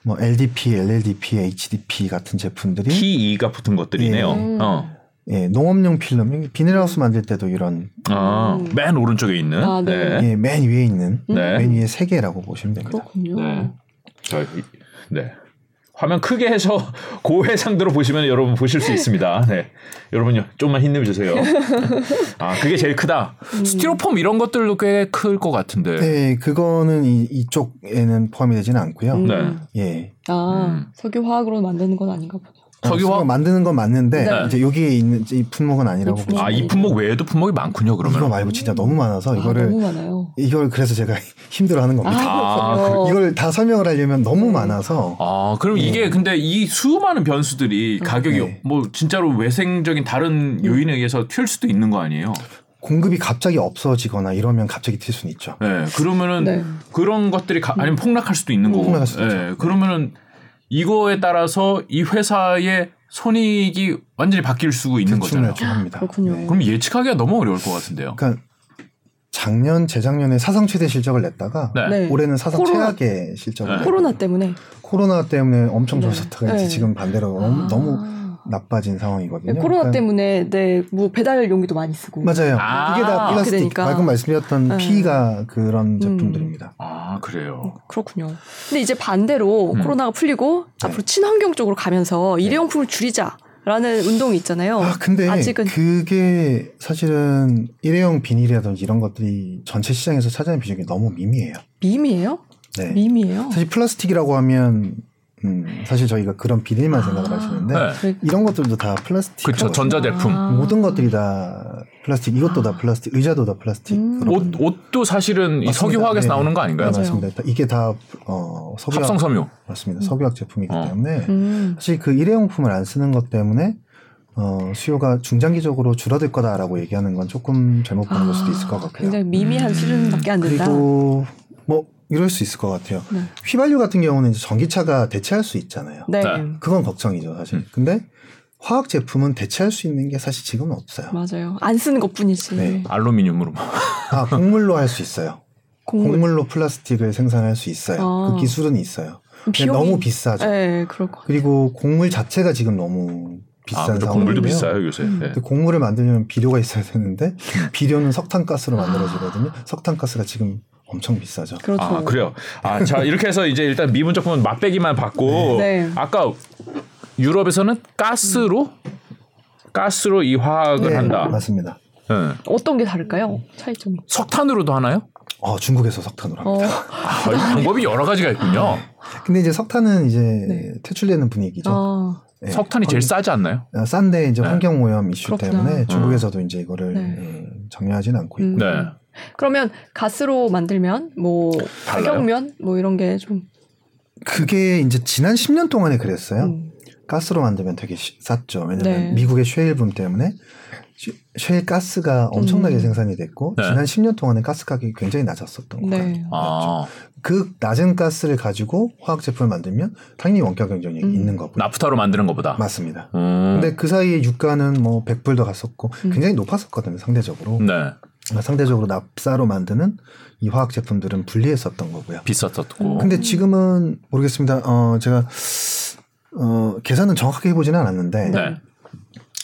C: 뭐 LDP, LLDP, HDP 같은 제품들이
A: PE가 붙은 것들이네요.
C: 예, 어. 예, 농업용 필름, 비닐하우스 만들 때도 이런
A: 아, 음. 맨 오른쪽에 있는, 아,
C: 네. 예, 맨 위에 있는, 네. 맨 위에 세 개라고 보시면 됩니다.
B: 그렇군요. 네.
A: 저, 네. 화면 크게 해서 [LAUGHS] 고해상도로 보시면 여러분 보실 수 있습니다. 네. 여러분 좀만 힘내 주세요. 아, 그게 제일 크다. 음. 스티로폼 이런 것들도 꽤 클 것 같은데.
C: 네, 그거는 이, 이쪽에는 포함이 되지는 않고요.
B: 음.
C: 네.
B: 예. 아, 음. 석유화학으로 만드는 건 아닌가 보 죠.
C: 석유화 만드는 건 맞는데 네. 이제 여기에 있는 이 품목은 아니라고
A: 보시면 아이 품목 외에도 품목이 많군요. 그러면
C: 이거 말고 진짜 너무 많아서 아, 이거를
B: 너무 많아요.
C: 이걸 그래서 제가 [LAUGHS] 힘들어하는 겁니다. 아, 아, 이걸 다 설명을 하려면 너무 네. 많아서
A: 아 그럼 네. 이게 근데 이 수많은 변수들이 네. 가격이 네. 뭐 진짜로 외생적인 다른 요인에 의해서 튈 수도 있는 거 아니에요?
C: 공급이 갑자기 없어지거나 이러면 갑자기 튈 수는 있죠.
A: 네, 그러면은 네. 그런 것들이 가, 아니면 폭락할 수도 있는 거고.
C: 폭락할 수도 네, 있죠.
A: 그러면은 이거에 따라서 이 회사의 손익이 완전히 바뀔 수 있는 거잖아요.
C: 합니다.
B: 그렇군요.
A: 네. 그럼 예측하기가 너무 어려울 것 같은데요.
C: 그러니까 작년 재작년에 사상 최대 실적을 냈다가 네. 네. 올해는 사상 코로나, 최악의 실적을
B: 네. 코로나 때문에
C: 코로나 때문에 엄청 좋았다가 네. 이제 지금 반대로 아. 너무 나빠진 상황이거든요.
B: 네, 코로나 그러니까 때문에 네, 뭐 배달 용기도 많이 쓰고.
C: 맞아요. 아~ 이게 다 플라스틱 방금 말씀드렸던 네. P가 그런 음. 제품들입니다.
A: 아 그래요.
B: 어, 그렇군요. 근데 이제 반대로 음. 코로나가 풀리고 네. 앞으로 친환경 쪽으로 가면서 네. 일회용품을 줄이자. 라는 운동이 있잖아요.
C: 아, 근데 아직은 그게 사실은 일회용 비닐이라든지 이런 것들이 전체 시장에서 차지하는 비중이 너무 미미해요.
B: 미미해요? 네. 미미해요?
C: 사실 플라스틱이라고 하면 음, 사실 저희가 그런 비닐만 아, 생각을 하시는데 네. 이런 것들도 다 플라스틱.
A: 그렇죠. 전자제품.
C: 아. 모든 것들이 다 플라스틱. 이것도 다 플라스틱. 의자도 다 플라스틱. 음.
A: 옷 옷도 사실은 석유화학에서 네. 나오는 거 아닌가요?
C: 네, 맞습니다. 이게 다 어, 석유화학
A: 합성 섬유.
C: 맞습니다. 석유화학 제품이기 어. 때문에 음. 사실 그 일회용품을 안 쓰는 것 때문에 어, 수요가 중장기적으로 줄어들 거다라고 얘기하는 건 조금 잘못 보는 아, 걸 수도 있을 것 같고요.
B: 굉장히 미미한 음. 수준밖에 안 된다.
C: 그리고 뭐 이럴 수 있을 것 같아요. 네. 휘발유 같은 경우는 이제 전기차가 대체할 수 있잖아요.
B: 네.
C: 그건 걱정이죠, 사실. 음. 근데 화학 제품은 대체할 수 있는 게 사실 지금은 없어요.
B: 맞아요. 안 쓰는 것 뿐이지. 네.
A: 알루미늄으로.
C: 아, 곡물로 할 수 있어요. 곡물. 로 플라스틱을 생산할 수 있어요. 아. 그 기술은 있어요. 비용이... 너무 비싸죠.
B: 네, 그럴 것
C: 그리고 곡물 자체가 지금 너무 비싼 아, 상황이에요.
A: 곡물도 비싸요 요새. 음.
C: 네. 곡물을 만들려면 비료가 있어야 되는데 음. 비료는 석탄가스로 만들어지거든요. 석탄가스가 지금 엄청 비싸죠.
B: 그렇죠.
A: 아, 그래요. 아, 자, 이렇게 해서 이제 일단 미분 적품은 맛배기만 받고 네. 아까 유럽에서는 가스로 가스로 이 화학을
C: 네,
A: 한다.
C: 맞습니다.
B: 네. 어떤 게 다를까요? 차이점이?
A: 석탄으로도 하나요?
C: 어, 중국에서 석탄으로 합니다. 어.
A: 아, 방법이 여러 가지가 있군요.
C: 근데 이제 석탄은 이제 네. 퇴출되는 분위기죠. 아.
A: 네. 석탄이 제일 싸지 않나요?
C: 어, 싼데 이제 네. 환경 오염 이슈 그렇구나. 때문에 중국에서도 어. 이제 이거를 네. 예, 정리하지는 않고 있고. 네.
B: 그러면 가스로 만들면 뭐 가격면 뭐 이런 게 좀
C: 그게 이제 지난 10년 동안에 그랬어요. 음. 가스로 만들면 되게 쌌죠. 왜냐면 네. 미국의 쉐일 붐 때문에 쉐일 가스가 엄청나게 음. 생산이 됐고 네. 지난 10년 동안에 가스 가격이 굉장히 낮았었던 거예요. 네. 아. 그 낮은 가스를 가지고 화학 제품을 만들면 당연히 원가 경쟁력이 음. 있는 거고.
A: 나프타로 만드는 것보다.
C: 맞습니다. 음. 근데 그 사이에 유가는 뭐 100불도 갔었고 음. 굉장히 높았었거든요, 상대적으로. 네. 상대적으로 납사로 만드는 이 화학 제품들은 불리했었던 거고요.
A: 비쌌었고.
C: 근데 지금은 모르겠습니다. 어 제가 어 계산은 정확하게 해보지는 않았는데 네.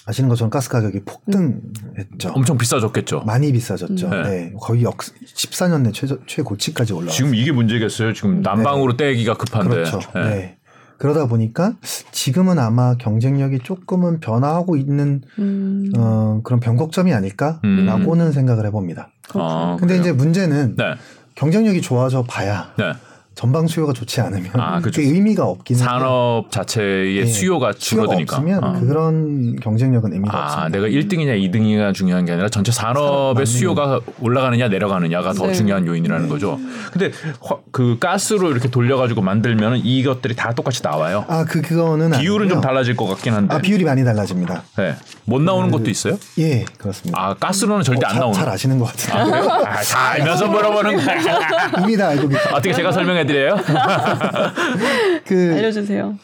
C: 아시는 것처럼 가스 가격이 폭등했죠.
A: 엄청 비싸졌겠죠.
C: 많이 비싸졌죠. 네. 네. 거의 역 14년 내 최저, 최고치까지 올라왔어요.
A: 지금 이게 문제겠어요. 지금 난방으로 네. 떼기가 급한데.
C: 그렇죠. 네. 네. 그러다 보니까 지금은 아마 경쟁력이 조금은 변화하고 있는 음. 어, 그런 변곡점이 아닐까라고는 음. 생각을 해봅니다.
A: 아,
C: 근데 그래요? 이제 문제는 네. 경쟁력이 좋아져 봐야 네. 전방 수요가 좋지 않으면 아, 그 의미가 없긴
A: 산업. 자체의 네. 수요가 줄어드니까
C: 없으면 어. 그런 경쟁력은 의미가 아, 없습니다.
A: 내가 1등이냐 2등이냐 중요한 게 아니라 전체 산업의 수요가 올라가느냐 내려가느냐가 더 네. 중요한 요인이라는 네. 거죠. 근데 그 가스로 이렇게 돌려가지고 만들면 이것들이 다 똑같이 나와요.
C: 아, 그 그거는
A: 비율은 아니고요. 좀 달라질 것 같긴 한데.
C: 아, 비율이 많이 달라집니다.
A: 네. 못 나오는 그, 것도 있어요?
C: 예, 그렇습니다.
A: 아, 가스로는 절대
C: 어,
A: 안 나오는.
C: 잘 아시는 것 같아요.
A: 아, 아, 다 알면서 물어보는 거야. [LAUGHS]
C: 이미 다 알고 계세요.
A: 어떻게 제가 설명해 드려요? [LAUGHS]
B: 그 알려주세요.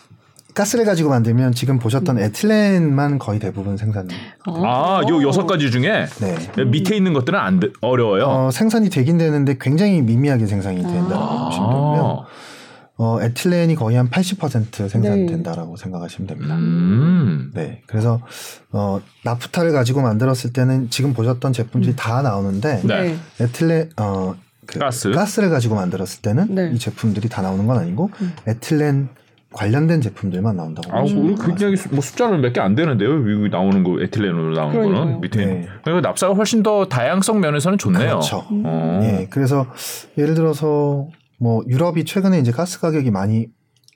C: 가스를 가지고 만들면 지금 보셨던 에틸렌만 거의 대부분 생산.
A: 아, 요 여섯 가지 중에 네. 밑에 있는 것들은 안 되, 어려워요.
C: 어, 생산이 되긴 되는데 굉장히 미미하게 생산이 된다고 아. 보시면 되고요. 어, 에틸렌이 거의 한 80% 생산된다라고 네. 생각하시면 됩니다. 음. 네. 그래서 어, 나프타를 가지고 만들었을 때는 지금 보셨던 제품들이 음. 다 나오는데 네. 에틸렌 어, 그 가스 가스를 가지고 만들었을 때는 네. 이 제품들이 다 나오는 건 아니고 음. 에틸렌 관련된 제품들만 나온다고.
A: 아, 음. 굉장히 뭐 숫자는 몇 개 안 되는데요. 여기 나오는 거 에틸렌으로 나오는 그러니까요. 거는 밑에. 네. 그러니까 납사가 훨씬 더 다양성 면에서는 좋네요.
C: 그렇죠. 어. 네, 그래서 예를 들어서 뭐 유럽이 최근에 이제 가스 가격이 많이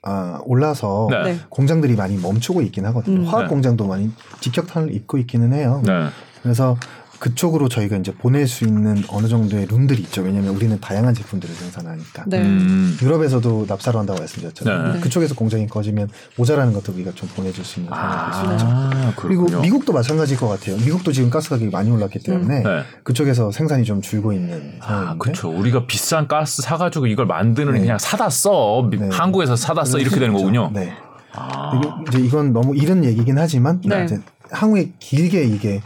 C: 아, 올라서 네. 네. 공장들이 많이 멈추고 있긴 하거든요. 음. 화학 네. 공장도 많이 직격탄을 입고 있기는 해요. 네. 그래서 그쪽으로 저희가 이제 보낼 수 있는 어느 정도의 룸들이 있죠. 왜냐하면 우리는 다양한 제품들을 생산하니까. 네. 음. 유럽에서도 납사를 한다고 말씀드렸잖아요. 네. 그쪽에서 공장이 꺼지면 모자라는 것도 우리가 좀 보내줄 수 있는 상황이 될수 있죠. 아, 그리고 미국도 마찬가지일 것 같아요. 미국도 지금 가스 가격이 많이 올랐기 때문에 음. 그쪽에서 생산이 좀 줄고 있는 아, 상황인데.
A: 그렇죠. 우리가 비싼 가스 사가지고 이걸 만드는 네. 그냥 사다 써. 네. 한국에서 사다 써 이렇게 되는 거군요. 네.
C: 아. 이제 이건 너무 이런 얘기긴 하지만 네. 이제 향후에 길게 이게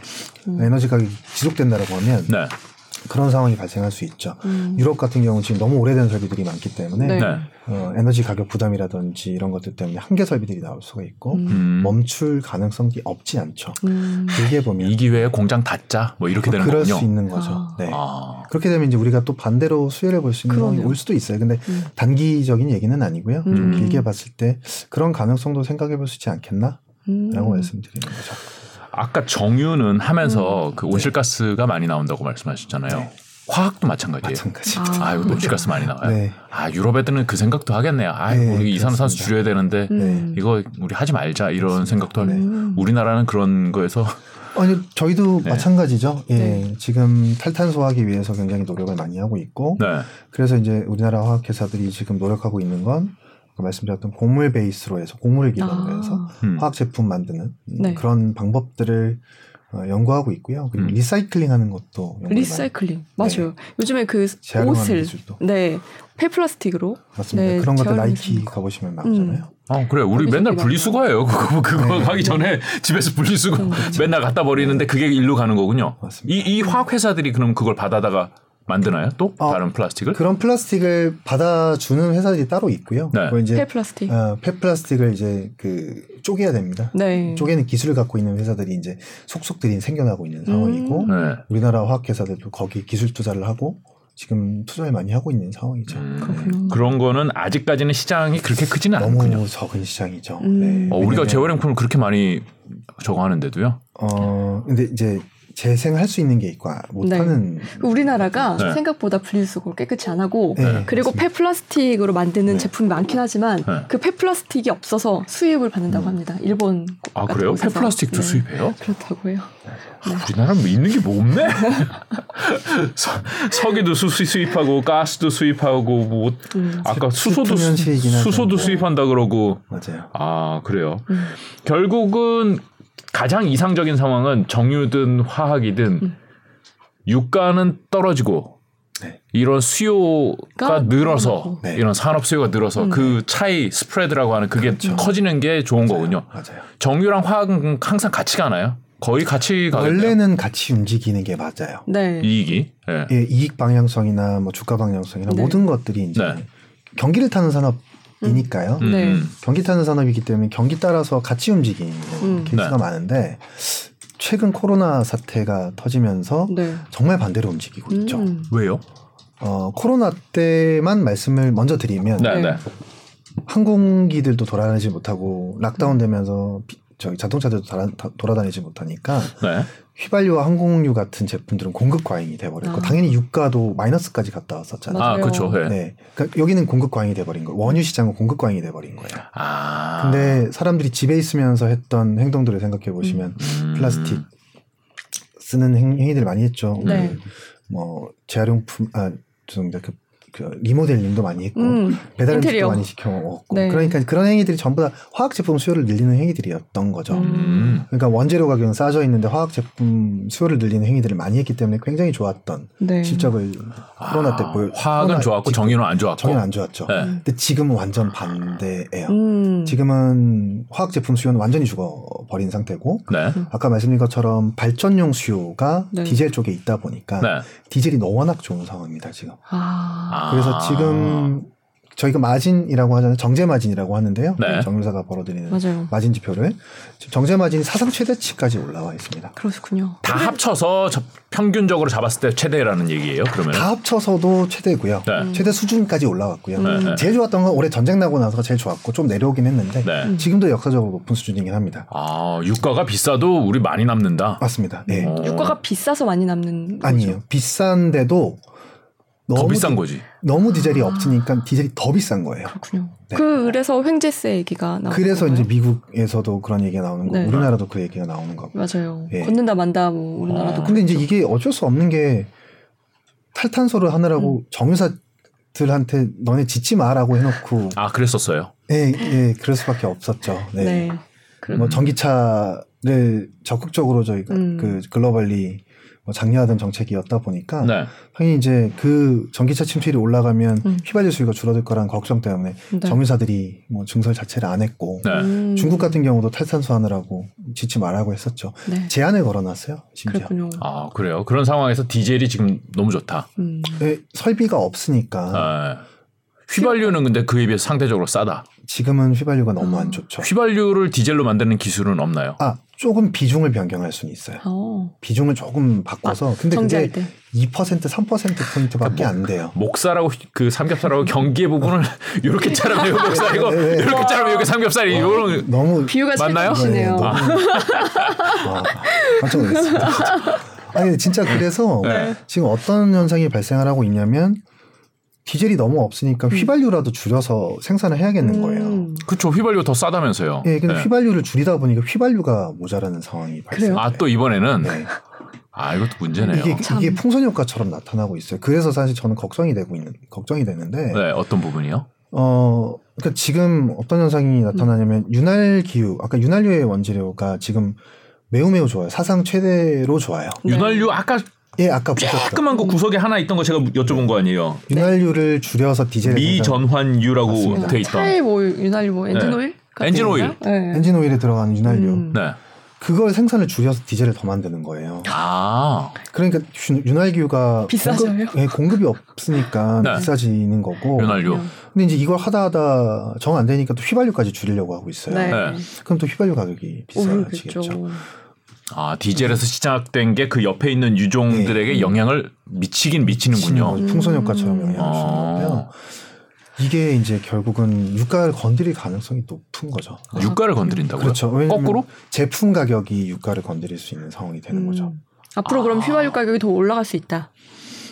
C: 음. 에너지 가격이 지속된다라고 하면 네. 그런 상황이 발생할 수 있죠. 음. 유럽 같은 경우는 지금 너무 오래된 설비들이 많기 때문에 네. 어, 에너지 가격 부담이라든지 이런 것들 때문에 한계 설비들이 나올 수가 있고 음. 멈출 가능성이 없지 않죠. 음. 길게 보면
A: 이 기회에 공장 닫자 뭐 이렇게 되는 거군요.
C: 그럴 수 있는 거죠. 아. 네. 아. 그렇게 되면 이제 우리가 또 반대로 수혜를 볼 수 있는 상황이 올 수도 있어요. 근데 음. 단기적인 얘기는 아니고요. 좀 음. 길게 봤을 때 그런 가능성도 생각해 볼 수 있지 않겠나? 라고 음. 말씀드리는 거죠.
A: 아까 정유는 하면서 음. 그 온실가스가 많이 나온다고 말씀하셨잖아요. 네. 화학도 마찬가지예요.
C: 마찬가지입니다.
A: 아, 이거 온실가스 많이 나와요. 네. 아, 유럽 애들은 그 생각도 하겠네요. 아, 네, 우리 이산화탄소 줄여야 되는데 음. 이거 우리 하지 말자 이런 생각도 하네. 음. 우리나라는 그런 거에서
C: 아니 저희도 네. 마찬가지죠. 예, 네. 지금 탈탄소하기 위해서 굉장히 노력을 많이 하고 있고, 네. 그래서 이제 우리나라 화학회사들이 지금 노력하고 있는 건 말씀드렸던 곡물 베이스로 해서 곡물을 기반으로 아. 해서 음. 화학 제품 만드는 네. 그런 방법들을 어, 연구하고 있고요. 그리고 음. recycling 하는 것도
B: recycling 맞아요. 네. 요즘에 그 옷을 기술도. 네 폐플라스틱으로
C: 맞습니다. 네, 그런 것들 나이키 가보시면 나오잖아요. 음.
A: 아 그래 우리 맨날 분리수거해요. 그거 그거 네. [LAUGHS] 가기 전에 집에서 분리수거 음. 맨날 갖다 버리는데 그게 일로 가는 거군요. 맞습니다. 이, 이 화학 회사들이 그럼 그걸 받아다가 만드나요? 또 어, 다른 플라스틱을?
C: 그런 플라스틱을 받아주는 회사들이 따로 있고요.
B: 네. 이제 폐플라스틱.
C: 어, 폐플라스틱을 이제 그 쪼개야 됩니다. 네. 쪼개는 기술을 갖고 있는 회사들이 이제 속속들이 생겨나고 있는 상황이고 음. 네. 우리나라 화학 회사들도 거기 기술 투자를 하고 지금 투자를 많이 하고 있는 상황이죠.
A: 음. 그런 거는 아직까지는 시장이 그렇게 크지는
C: 너무
A: 않군요.
C: 너무 적은 시장이죠. 음. 네.
A: 어, 우리가 재활용품을 그렇게 많이 저거 하는데도요?
C: 어, 근데 이제 재생할 수 있는 게 있고 못하는
B: 네. 우리나라가 네. 생각보다 분리수거를 깨끗이 안 하고 네, 그리고 폐플라스틱으로 만드는 네. 제품이 많긴 하지만 네. 그 폐플라스틱이 없어서 수입을 받는다고 음. 합니다. 일본
A: 아 그래요? 곳에서. 폐플라스틱도 네. 수입해요?
B: 그렇다고요.
A: 아, 우리나라는 뭐 있는 게 뭐 없네. [LAUGHS] 수, 수입하고 가스도 수입하고 뭐 음. 아까 수소도 수소도 수입한다 그러고
C: 맞아요.
A: 아 그래요. 음. 결국은 가장 이상적인 상황은 정유든 화학이든 음. 유가는 떨어지고 네. 이런 수요가 늘어서 네. 이런 산업 수요가 늘어서 음. 그 차이 스프레드라고 하는 그게 그렇죠. 커지는 게 좋은 맞아요. 거군요.
C: 맞아요.
A: 정유랑 화학은 항상 같이 가나요? 거의 같이
C: 가 원래는 같이 움직이는 게 맞아요.
A: 네. 이익이 네.
C: 예, 이익 방향성이나 뭐 주가 방향성이나 네. 모든 것들이 이제 네. 경기를 타는 산업 이니까요. 음. 네. 경기 타는 산업이기 때문에 경기 따라서 같이 움직이는 음. 케이스가 네. 많은데 최근 코로나 사태가 터지면서 네. 정말 반대로 움직이고 음. 있죠.
A: 왜요?
C: 어, 코로나 때만 말씀을 먼저 드리면 네, 네. 항공기들도 돌아다니지 못하고 lockdown 되면서 저기 자동차들도 돌아다니지 못하니까 네. 휘발유와 항공유 같은 제품들은 공급 과잉이 돼버렸고 아. 당연히 유가도 마이너스까지 갔다 왔었잖아요.
A: 아, 그렇죠.
C: 네. 네. 그러니까 여기는 공급 과잉이 돼버린 거예요. 원유 시장은 공급 과잉이 돼버린 거예요. 아. 근데 사람들이 집에 있으면서 했던 행동들을 생각해 보시면 음. 플라스틱 쓰는 행, 위들 많이 했죠. 네. 뭐 재활용품 아 죄송합니다. 그 그 리모델링도 많이 했고 음, 배달 음식도 많이 시켜 먹었고 네. 그러니까 그런 행위들이 전부 다 화학 제품 수요를 늘리는 행위들이었던 거죠. 음. 그러니까 원재료 가격은 싸져 있는데 화학 제품 수요를 늘리는 행위들을 많이 했기 때문에 굉장히 좋았던 네. 실적을 코로나 아, 때 보여.
A: 화학은 좋았고 정유는 안 좋았고.
C: 정유는 안 좋았죠. 네. 근데 지금은 완전 반대예요. 음. 지금은 화학 제품 수요는 완전히 죽어 버린 상태고 네. 아까 말씀드린 것처럼 발전용 수요가 네. 디젤 쪽에 있다 보니까 네. 디젤이 워낙 좋은 상황입니다 지금. 아. 그래서 지금 저희가 마진이라고 하잖아요. 정제 마진이라고 하는데요. 네. 정유사가 벌어들이는 맞아요. 마진 지표를 정제 마진이 사상 최대치까지 올라와 있습니다.
B: 그렇군요.
A: 다 합쳐서 평균적으로 잡았을 때 최대라는 얘기예요. 그러면
C: 다 합쳐서도 최대고요. 네. 최대 수준까지 올라왔고요. 네. 제일 좋았던 건 올해 전쟁 나고 나서 제일 좋았고 좀 내려오긴 했는데 네. 지금도 역사적으로 높은 수준이긴 합니다.
A: 아 유가가 비싸도 우리 많이 남는다.
C: 맞습니다. 네.
B: 유가가 비싸서 많이 남는
C: 아니에요. 비싼데도
A: 너무 비싼 디, 거지.
C: 너무 디젤이 아. 없으니까 디젤이 더 비싼 거예요.
B: 그렇군요. 네. 그래서 횡재세 얘기가 나오는
C: 그래서 이제 미국에서도 그런 얘기가 나오는 거고 네. 우리나라도 그 얘기가 나오는 거고.
B: 맞아요. 예. 걷는다 만다 뭐 우리나라도.
C: 아. 근데 이제 이게 어쩔 수 없는 게 탈탄소를 하느라고 음. 정유사들한테 너네 짓지 마라고 해놓고.
A: 아 그랬었어요.
C: 예, 예, 그럴 수밖에 없었죠. 네. 네. 뭐 전기차를 적극적으로 저희가 음. 그 글로벌리 뭐 장려하던 정책이었다 보니까 네. 당연히 이제 그 전기차 침투율이 올라가면 음. 휘발유 수요가 줄어들 거라는 걱정 때문에 네. 정유사들이 뭐 증설 자체를 안 했고 네. 음. 중국 같은 경우도 탈탄소 하느라고 짓지 말라고 했었죠. 네. 제한을 걸어놨어요. 심지어.
A: 그렇군요. 아 그래요. 그런 상황에서 디젤이 지금 너무 좋다. 음.
C: 네, 설비가 없으니까.
A: 네. 휘발유는 근데 그에 비해 상대적으로 싸다.
C: 지금은 휘발유가 너무 안 좋죠.
A: 휘발유를 디젤로 만드는 기술은 없나요?
C: 아 조금 비중을 변경할 수는 있어요. 오. 어. 비중을 조금 바꿔서 아, 근데 그게 2% 3% 포인트밖에 뭐, 안 돼요.
A: 목살하고 그 삼겹살하고 [LAUGHS] 경계 부분을 [LAUGHS] 이렇게 자르면 이거 목살이고 네, 네, 네. 이렇게 자르면 이게 삼겹살이 이거는
B: 너무 비유가 맞나요? 네, 너무, 아. [LAUGHS]
C: 아, 깜짝 놀랐습니다. 아니 진짜 그래서 네. 지금 어떤 현상이 발생을 하고 있냐면 디젤이 너무 없으니까 음. 휘발유라도 줄여서 생산을 해야겠는 거예요. 음.
A: 그렇죠. 휘발유 더 싸다면서요.
C: 예, 근데 네. 휘발유를 줄이다 보니까 휘발유가 모자라는 상황이 발생.
A: 아, 또 이번에는 네. 아, 이것도 문제네요.
C: 이게, 이게 풍선 효과처럼 나타나고 있어요. 그래서 사실 저는 걱정이 되고 있는 걱정이 되는데.
A: 네, 어떤 부분이요?
C: 어, 그러니까 지금 어떤 현상이 나타나냐면 음. 윤활 기후, 아까 윤활유의 원재료가 지금 매우 매우 좋아요. 사상 최대로 좋아요.
A: 윤활유 아까
C: 예, 아까 보셨죠.
A: 조그만 그 구석에 하나 있던 거 제가 여쭤본 거 아니에요.
C: 윤활유를 줄여서 디젤
A: 미전환유라고 돼 있던.
B: 차에 뭐 윤활유 뭐 엔진 네. 오일?
A: 엔진 오일.
C: 네. 엔진 오일에 들어가는 윤활유. 음. 네. 그걸 생산을 줄여서 디젤을 더 만드는 거예요. 아. 그러니까 윤활유가
B: 비싸져요?
C: 공급, 네, 공급이 없으니까 [LAUGHS] 네. 비싸지는 거고.
A: 윤활유.
C: 근데 이제 이걸 하다 하다 정 안 되니까 또 휘발유까지 줄이려고 하고 있어요. 네. 그럼 또 휘발유 가격이 비싸지겠죠.
A: 아 디젤에서 시작된 게 그 옆에 있는 유종들에게 네. 영향을 미치긴 미치는군요.
C: 풍선 효과처럼 영향을 아. 주는 거고요. 이게 이제 결국은 유가를 건드릴 가능성이 높은 거죠.
A: 아, 유가를 건드린다고요?
C: 그렇죠. 거꾸로 제품 가격이 유가를 건드릴 수 있는 상황이 되는 음. 거죠.
B: 앞으로 아. 그럼 휘발유 가격이 더 올라갈 수 있다.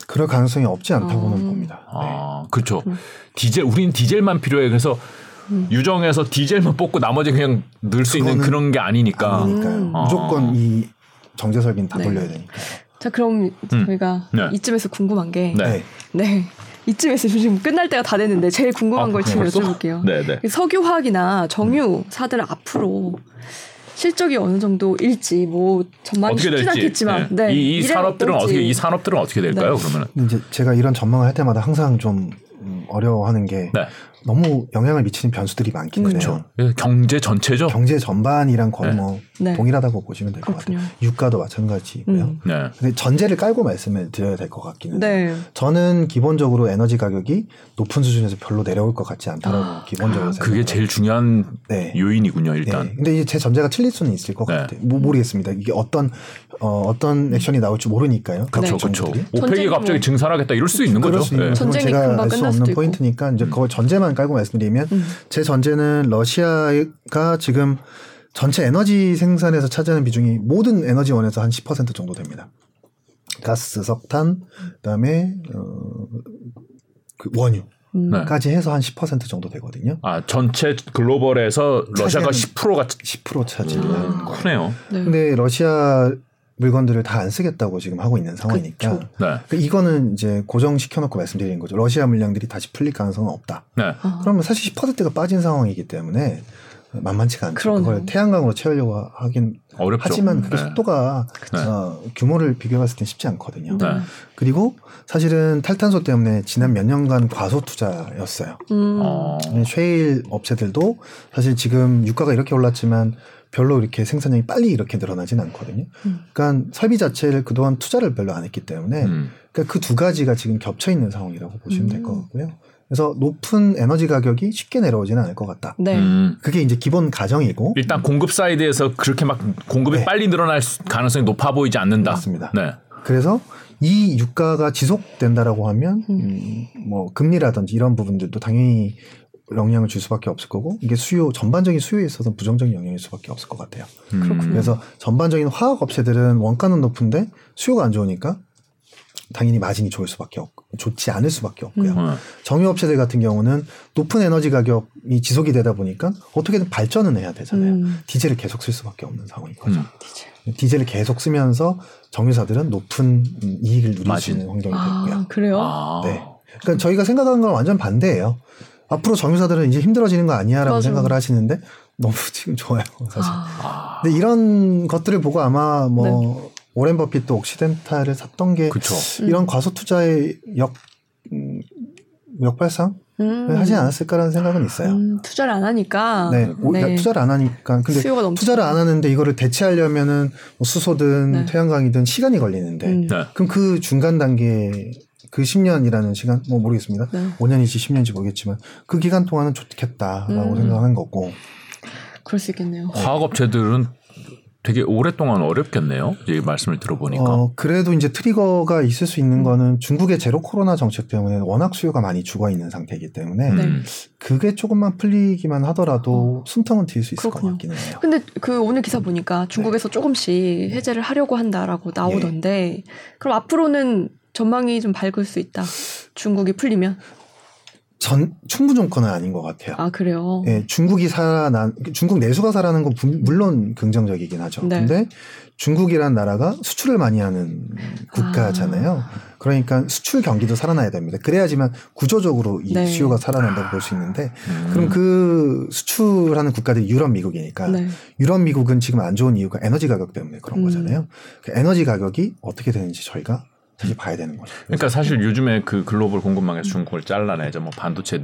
C: 그럴 가능성이 없지 않다고는 아. 봅니다.
A: 아, 네. 그렇죠. 음. 디젤 우리는 디젤만 필요해. 그래서 음. 유정에서 디젤만 뽑고 나머지 그냥 넣을 수 있는 그런 게 아니니까.
C: 음. 무조건 이 정제 설비는 다 네. 돌려야 되니까.
B: 자 그럼 음. 저희가 네. 이쯤에서 궁금한 게 네. 네. 이쯤에서 지금 끝날 때가 다 됐는데 제일 궁금한 아, 걸 지금 여쭤볼게요. 네, 네. 석유화학이나 정유사들 앞으로 실적이 어느 정도일지 뭐 전망이 쉽진 않겠지만
A: 네. 네. 이, 이 산업들은 어떻게 이 산업들은 어떻게 될까요? 네. 그러면
C: 이제 제가 이런 전망을 할 때마다 항상 좀 어려워하는 게 네. 너무 영향을 미치는 변수들이 많긴
A: 해요. 그 경제 전체죠.
C: 경제 전반이랑 거의 네. 뭐 네. 동일하다고 보시면 될 것 같아요. 유가도 마찬가지고요. 음. 네. 근데 전제를 깔고 말씀을 드려야 될 것 같기는 네. 해요. 저는 기본적으로 에너지 가격이 높은 수준에서 별로 내려올 것 같지 않다라고 아, 기본적으로 생각해요.
A: 그게 제일 중요한 네. 요인이군요, 일단. 네.
C: 근데 이제 제 전제가 틀릴 수는 있을 것 네. 같아요. 뭐 모르겠습니다. 이게 어떤 어, 어떤 액션이 나올지 모르니까요.
A: 그렇죠, 그렇죠. 오펙이 갑자기 뭐 증산하겠다 이럴 수 있는 거죠.
C: 수 있는 전쟁이 제가 알수 없는 포인트니까 이제 그걸 전제만 깔고 말씀드리면 음. 제 전제는 러시아가 지금 전체 에너지 생산에서 차지하는 비중이 모든 에너지원에서 한 10% 정도 됩니다. 가스, 석탄, 그다음에 어, 그 원유. 까지 해서 한 10% 정도 되거든요.
A: 아 전체 글로벌에서 러시아가 10%가
C: 10% 차지하는 음,
A: 크네요.
C: 네. 근데 러시아 물건들을 다 안 쓰겠다고 지금 하고 있는 상황이니까 네. 그러니까 이거는 이제 고정시켜놓고 말씀드리는 거죠. 러시아 물량들이 다시 풀릴 가능성은 없다. 네. 그러면 사실 10%가 빠진 상황이기 때문에 만만치가 않죠. 그러네. 그걸 태양광으로 채우려고 하긴 어렵죠. 하지만 그게 네. 속도가 네. 어, 규모를 비교해봤을 때 쉽지 않거든요. 네. 그리고 사실은 탈탄소 때문에 지난 몇 년간 과소 투자였어요. 음. 어. 쉐일 업체들도 사실 지금 유가가 이렇게 올랐지만 별로 이렇게 생산량이 빨리 이렇게 늘어나진 않거든요. 음. 그러니까 설비 자체를 그동안 투자를 별로 안 했기 때문에 음. 그러니까 그 두 가지가 지금 겹쳐 있는 상황이라고 보시면 될것 음. 같고요. 그래서 높은 에너지 가격이 쉽게 내려오지는 않을 것 같다. 네. 음. 그게 이제 기본 가정이고
A: 일단 공급 사이드에서 그렇게 막 공급이 네. 빨리 늘어날 가능성이 높아 보이지 않는다.
C: 맞습니다. 네. 그래서 이 유가가 지속된다라고 하면 음. 음, 뭐 금리라든지 이런 부분들도 당연히 영향을 줄 수밖에 없을 거고 이게 수요 전반적인 수요에 있어서 부정적인 영향일 수밖에 없을 것 같아요. 음. 그래서 전반적인 화학 업체들은 원가는 높은데 수요가 안 좋으니까 당연히 마진이 좋을 수밖에 없, 좋지 않을 수밖에 없고요. 음. 정유 업체들 같은 경우는 높은 에너지 가격이 지속이 되다 보니까 어떻게든 발전은 해야 되잖아요. 음. 디젤을 계속 쓸 수밖에 없는 상황인 거죠. 음. 디젤. 을 계속 쓰면서 정유사들은 높은 이익을 누릴 마진. 수 있는 환경이 아, 됐고요.
B: 그래요?
C: 아. 네. 그러니까 저희가 생각하는 건 완전 반대예요. 앞으로 정유사들은 이제 힘들어지는 거 아니야라고 맞아. 생각을 하시는데 너무 [LAUGHS] 지금 좋아요, 사실. 아. 근데 이런 것들을 보고 아마 뭐 네. 오렌 버핏도 옥시덴탈을 샀던 게 그쵸. 이런 음. 과소 투자의 역 음, 역발상 음. 하지 않았을까라는 생각은 있어요. 음,
B: 투자를 안 하니까.
C: 네, 네. 투자를 안 하니까. 근데 투자를 안 하는데 이거를 대체하려면은 뭐 수소든 네. 태양광이든 시간이 걸리는데 음. 네. 그럼 그 중간 단계 그 10년이라는 시간 뭐 모르겠습니다. 네. 5년인지 10년인지 모르겠지만 그 기간 동안은 좋겠다라고 음. 생각하는 거고.
B: 그럴 수 있겠네요.
A: 화학업체들은 되게 오랫동안 어렵겠네요. 이 말씀을 들어보니까. 어,
C: 그래도 이제 트리거가 있을 수 있는 음. 거는 중국의 제로 코로나 정책 때문에 워낙 수요가 많이 죽어 있는 상태이기 때문에 음. 그게 조금만 풀리기만 하더라도 어. 숨통은 트일 수 있을 그렇군요. 것 같기는 해요.
B: 근데 그 오늘 기사 보니까 중국에서 네. 조금씩 해제를 하려고 한다라고 나오던데 예. 그럼 앞으로는 전망이 좀 밝을 수 있다. 중국이 풀리면.
C: 전 충분 조건은 아닌 것 같아요.
B: 아 그래요?
C: 예, 중국이 살아난 중국 내수가 살아난 건 물론 긍정적이긴 하죠. 네. 근데 중국이란 나라가 수출을 많이 하는 국가잖아요. 아. 그러니까 수출 경기도 살아나야 됩니다. 그래야지만 구조적으로 이 네. 수요가 살아난다고 볼 수 있는데 음. 그럼 그 수출하는 국가들이 유럽, 미국이니까 네. 유럽, 미국은 지금 안 좋은 이유가 에너지 가격 때문에 그런 음. 거잖아요. 그 에너지 가격이 어떻게 되는지 저희가 사실 봐야 되는 거죠.
A: 그러니까 사실 요즘에 그 글로벌 공급망에서 중국을 잘라내자 뭐 반도체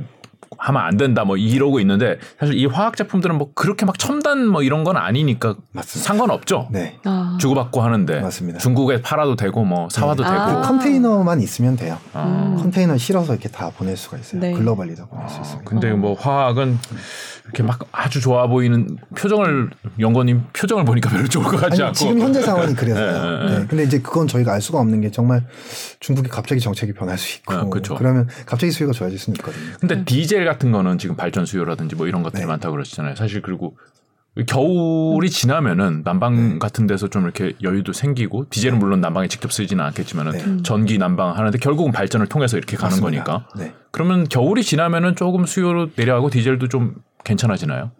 A: 하면 안 된다 뭐 이러고 있는데 사실 이 화학 제품들은 뭐 그렇게 막 첨단 뭐 이런 건 아니니까 맞습니다. 상관없죠. 네. 아. 주고받고 하는데 맞습니다. 중국에 팔아도 되고 뭐 사와도 네. 되고
C: 아. 컨테이너만 있으면 돼요. 아. 컨테이너 실어서 이렇게 다 보낼 수가 있어요. 네. 글로벌리 다 보낼 수 있습니다.
A: 근데 뭐 화학은 이렇게 막 아주 좋아 보이는 표정을 연거님 표정을 보니까 별로 좋을 것 같지
C: 아니,
A: 않고
C: 지금 현재 상황이 그래서요. 네, 네. 네. 근데 이제 그건 저희가 알 수가 없는 게 정말 중국이 갑자기 정책이 변할 수 있고 아, 그렇죠. 그러면 갑자기 수요가 좋아질 수는 있거든요.
A: 근데 네. 디젤 같은 거는 지금 발전 수요라든지 뭐 이런 것들이 네. 많다고 그러시잖아요. 사실 그리고 겨울이 지나면은 난방 네. 같은 데서 좀 이렇게 여유도 생기고 디젤은 물론 난방에 직접 쓰지는 않겠지만은 네. 전기 난방 하는데 결국은 발전을 통해서 이렇게 가는 맞습니다. 거니까. 네. 그러면 겨울이 지나면은 조금 수요로 내려가고 디젤도 좀 괜찮아지나요?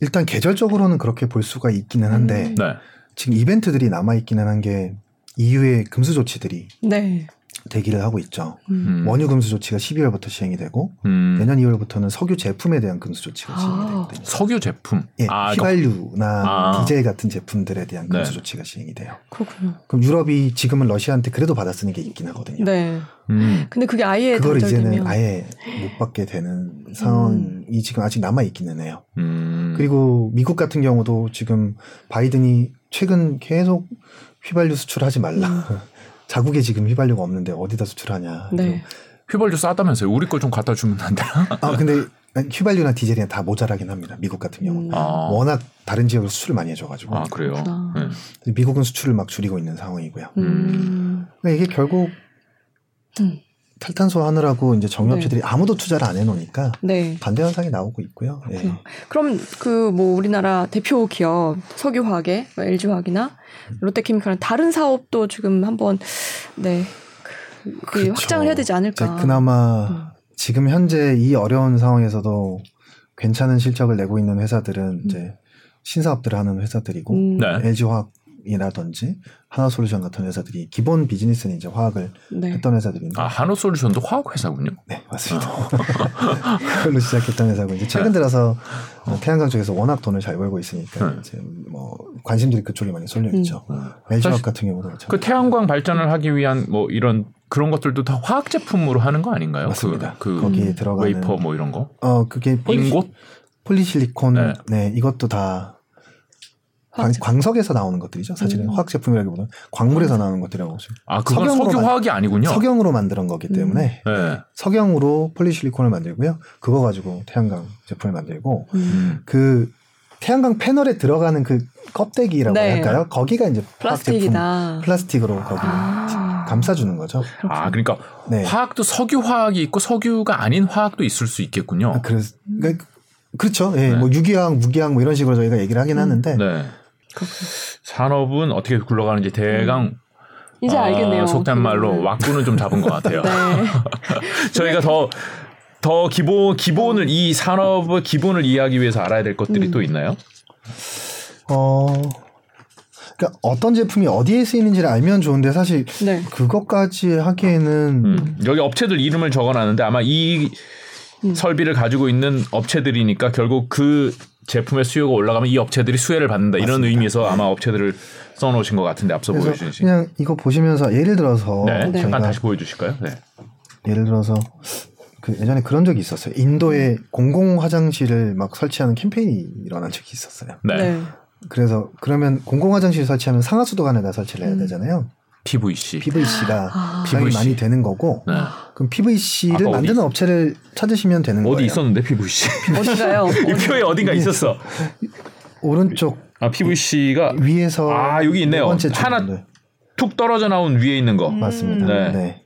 C: 일단 계절적으로는 그렇게 볼 수가 있기는 한데 음. 네. 지금 이벤트들이 남아 있기는 한게 EU의 금수 조치들이 네. 대기를 하고 있죠. 음. 원유 금수 조치가 12월부터 시행이 되고 음. 내년 2월부터는 석유 제품에 대한 금수 조치가 아. 시행이 되거든요.
A: 석유 제품?
C: 예, 아, 휘발유나 아. 디젤 같은 제품들에 대한 금수 네. 조치가 시행이 돼요.
B: 그렇군요.
C: 그럼 유럽이 지금은 러시아한테 그래도 받아 쓰는 게 있긴 하거든요.
B: 네. 음. 근데 그게 아예
C: 그걸 이제는 아예 못 받게 되는 상황이 음. 지금 아직 남아 있기는 해요. 음. 그리고 미국 같은 경우도 지금 바이든이 최근 계속 휘발유 수출하지 말라. [LAUGHS] 음. 자국에 지금 휘발유가 없는데 어디다 수출하냐. 네.
A: 휘발유 싸다면서요? 우리 걸 좀 갖다 주면 안 되나? [LAUGHS]
C: 아 근데 휘발유나 디젤이나 다 모자라긴 합니다. 미국 같은 경우는 음. 아. 워낙 다른 지역으로 수출을 많이 해줘가지고.
A: 아 그래요? 네.
C: 미국은 수출을 막 줄이고 있는 상황이고요. 음. 그러니까 이게 결국 음. 탈탄소 하느라고 이제 정유업체들이 네. 아무도 투자를 안 해놓으니까 네. 반대 현상이 나오고 있고요. 예.
B: 그럼 그 뭐 우리나라 대표 기업 석유화학의 뭐 LG화학이나 롯데케미칼은 다른 사업도 지금 한번 네 그, 그 그렇죠. 확장을 해야 되지 않을까.
C: 그나마 음. 지금 현재 이 어려운 상황에서도 괜찮은 실적을 내고 있는 회사들은 음. 이제 신사업들을 하는 회사들이고 음. 네. LG화학 이라든지 하나솔루션 같은 회사들이 기본 비즈니스는 이제 화학을 네. 했던 회사들인데
A: 아 하나솔루션도 화학 회사군요.
C: 네 맞습니다. 어. [LAUGHS] 그걸로 시작했던 회사고 이제 최근 네. 들어서 네. 태양광 쪽에서 워낙 돈을 잘 벌고 있으니까 네. 이제 뭐 관심들이 그쪽에 많이 쏠려 있죠. 음. LG화학 같은 경우도
A: 그렇죠. 그 태양광 발전을 하기 위한 뭐 이런 그런 것들도 다 화학 제품으로 하는 거 아닌가요?
C: 맞습니다. 그, 그 거기에 들어가는
A: 웨이퍼 뭐 이런 거.
C: 어 그게 폴리, ingot 폴리실리콘 네. 네 이것도 다 광, 석에서 나오는 것들이죠. 사실은 음. 화학 제품이라기보다는 광물에서 음. 나오는 것들이라고 보시면.
A: 아, 그건 석유 화학이 아니군요.
C: 석영으로 만드는 거기 때문에 음. 네. 석영으로 폴리실리콘을 만들고요. 그거 가지고 태양광 제품을 만들고 음. 그 태양광 패널에 들어가는 그 껍데기라고 네. 할까요? 거기가 이제 플라스틱이다. 플라스틱으로 거기 아. 감싸주는 거죠.
A: 아, 그러니까 네. 화학도 석유 화학이 있고 석유가 아닌 화학도 있을 수 있겠군요.
C: 아, 그래서 그러니까 그렇죠. 예, 네. 뭐 유기화학, 무기화학 뭐 이런 식으로 저희가 얘기를 하긴 음. 하는데 네.
A: 산업은 어떻게 굴러가는지 대강 음.
B: 이제 어, 알겠네요.
A: 속된 말로 왁구는 좀 잡은 것 같아요. 네. [LAUGHS] 저희가 더, 더 기본, 기본을, 이 산업의 기본을 이해하기 위해서 알아야 될 것들이 음. 또 있나요?
C: 어, 그러니까 어떤 제품이 어디에 쓰이는지를 알면 좋은데 사실 네. 그것까지 하기에는
A: 음. 여기 업체들 이름을 적어놨는데 아마 이 음. 설비를 가지고 있는 업체들이니까 결국 그 제품의 수요가 올라가면 이 업체들이 수혜를 받는다 맞습니다. 이런 의미에서 아마 업체들을 써놓으신 것 같은데 앞서 보여주신
C: 그냥 이거 보시면서 예를 들어서
A: 네, 잠깐 다시 보여주실까요? 네.
C: 예를 들어서 그 예전에 그런 적이 있었어요. 인도에 음. 공공 화장실을 막 설치하는 캠페인이 일어난 적이 있었어요. 네. 네. 그래서 그러면 공공 화장실 설치하면 상하수도관에다 설치를 해야 음. 되잖아요.
A: PVC.
C: PVC가 아. PVC. 많이 되는 거고. 네. 그럼 PVC를 만드는 업체를 찾으시면 되는
A: 어디
C: 거예요.
A: 어디 있었는데 PVC?
B: 어딘가요? [LAUGHS]
A: 이 표에 어딘가 있었어.
C: 오른쪽.
A: 아 PVC가
C: 위에서
A: 아 여기 있네요. 하나 툭 떨어져 나온 위에 있는 거.
C: 음. 맞습니다. 네. 네.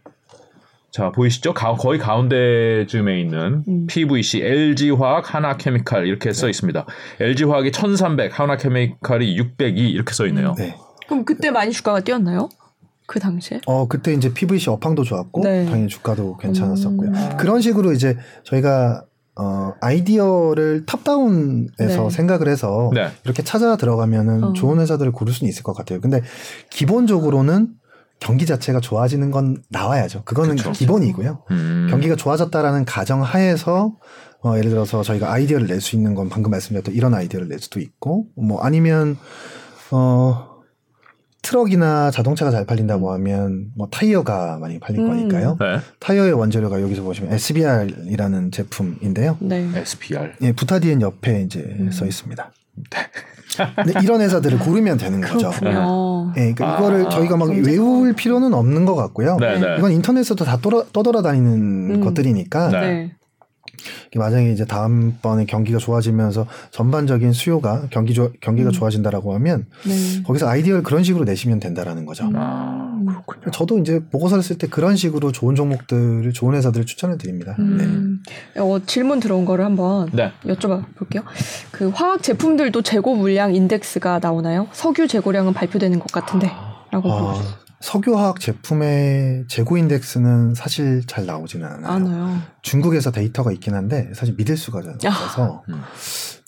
A: 자 보이시죠? 가, 거의 가운데쯤에 있는 음. PVC, LG화학, 하나케미칼 이렇게 써 네. 있습니다. LG화학이 1,300, 하나케미칼이 602 이렇게 써 있네요. 네.
B: 그럼 그때 많이 주가가 뛰었나요? 그 당시에?
C: 어 그때 이제 PVC 업황도 좋았고 네. 당연히 주가도 괜찮았었고요. 음. 그런 식으로 이제 저희가 어 아이디어를 탑다운에서 네. 생각을 해서 네. 이렇게 찾아 들어가면은 어. 좋은 회사들을 고를 수는 있을 것 같아요. 근데 기본적으로는 경기 자체가 좋아지는 건 나와야죠. 그거는 그쵸. 기본이고요. 음. 경기가 좋아졌다라는 가정 하에서 어, 예를 들어서 저희가 아이디어를 낼 수 있는 건 방금 말씀드렸던 이런 아이디어를 낼 수도 있고 뭐 아니면 어 트럭이나 자동차가 잘 팔린다고 음. 하면 뭐 타이어가 많이 팔릴 음. 거니까요. 네. 타이어의 원재료가 여기서 보시면 SBR이라는 제품인데요.
A: 네. SBR.
C: 예, 부타디엔 옆에 이제 음. 써 있습니다. 네. 이런 회사들을 고르면 되는 거죠.
B: 그렇군요.
C: 예, 그러니까 아, 이거를 저희가 막 외울 필요는 없는 것 같고요. 네, 네. 이건 인터넷에도 다 떠돌아 다니는 음. 것들이니까 네. 만약에 이제 다음번에 경기가 좋아지면서 전반적인 수요가 경기 조, 경기가 음. 좋아진다라고 하면 네. 거기서 아이디어를 그런 식으로 내시면 된다라는 거죠.
A: 아, 그렇군요.
C: 저도 이제 보고서를 쓸 때 그런 식으로 좋은 종목들을 좋은 회사들을 추천을 드립니다. 음.
B: 네. 어, 질문 들어온 거를 한번 네. 여쭤봐 볼게요. 그 화학 제품들도 재고 물량 인덱스가 나오나요? 석유 재고량은 발표되는 것 같은데라고 아,
C: 석유화학 제품의 재고 인덱스는 사실 잘 나오지는 않아요.
B: 않아요.
C: 중국에서 데이터가 있긴 한데 사실 믿을 수가 없어서. 음.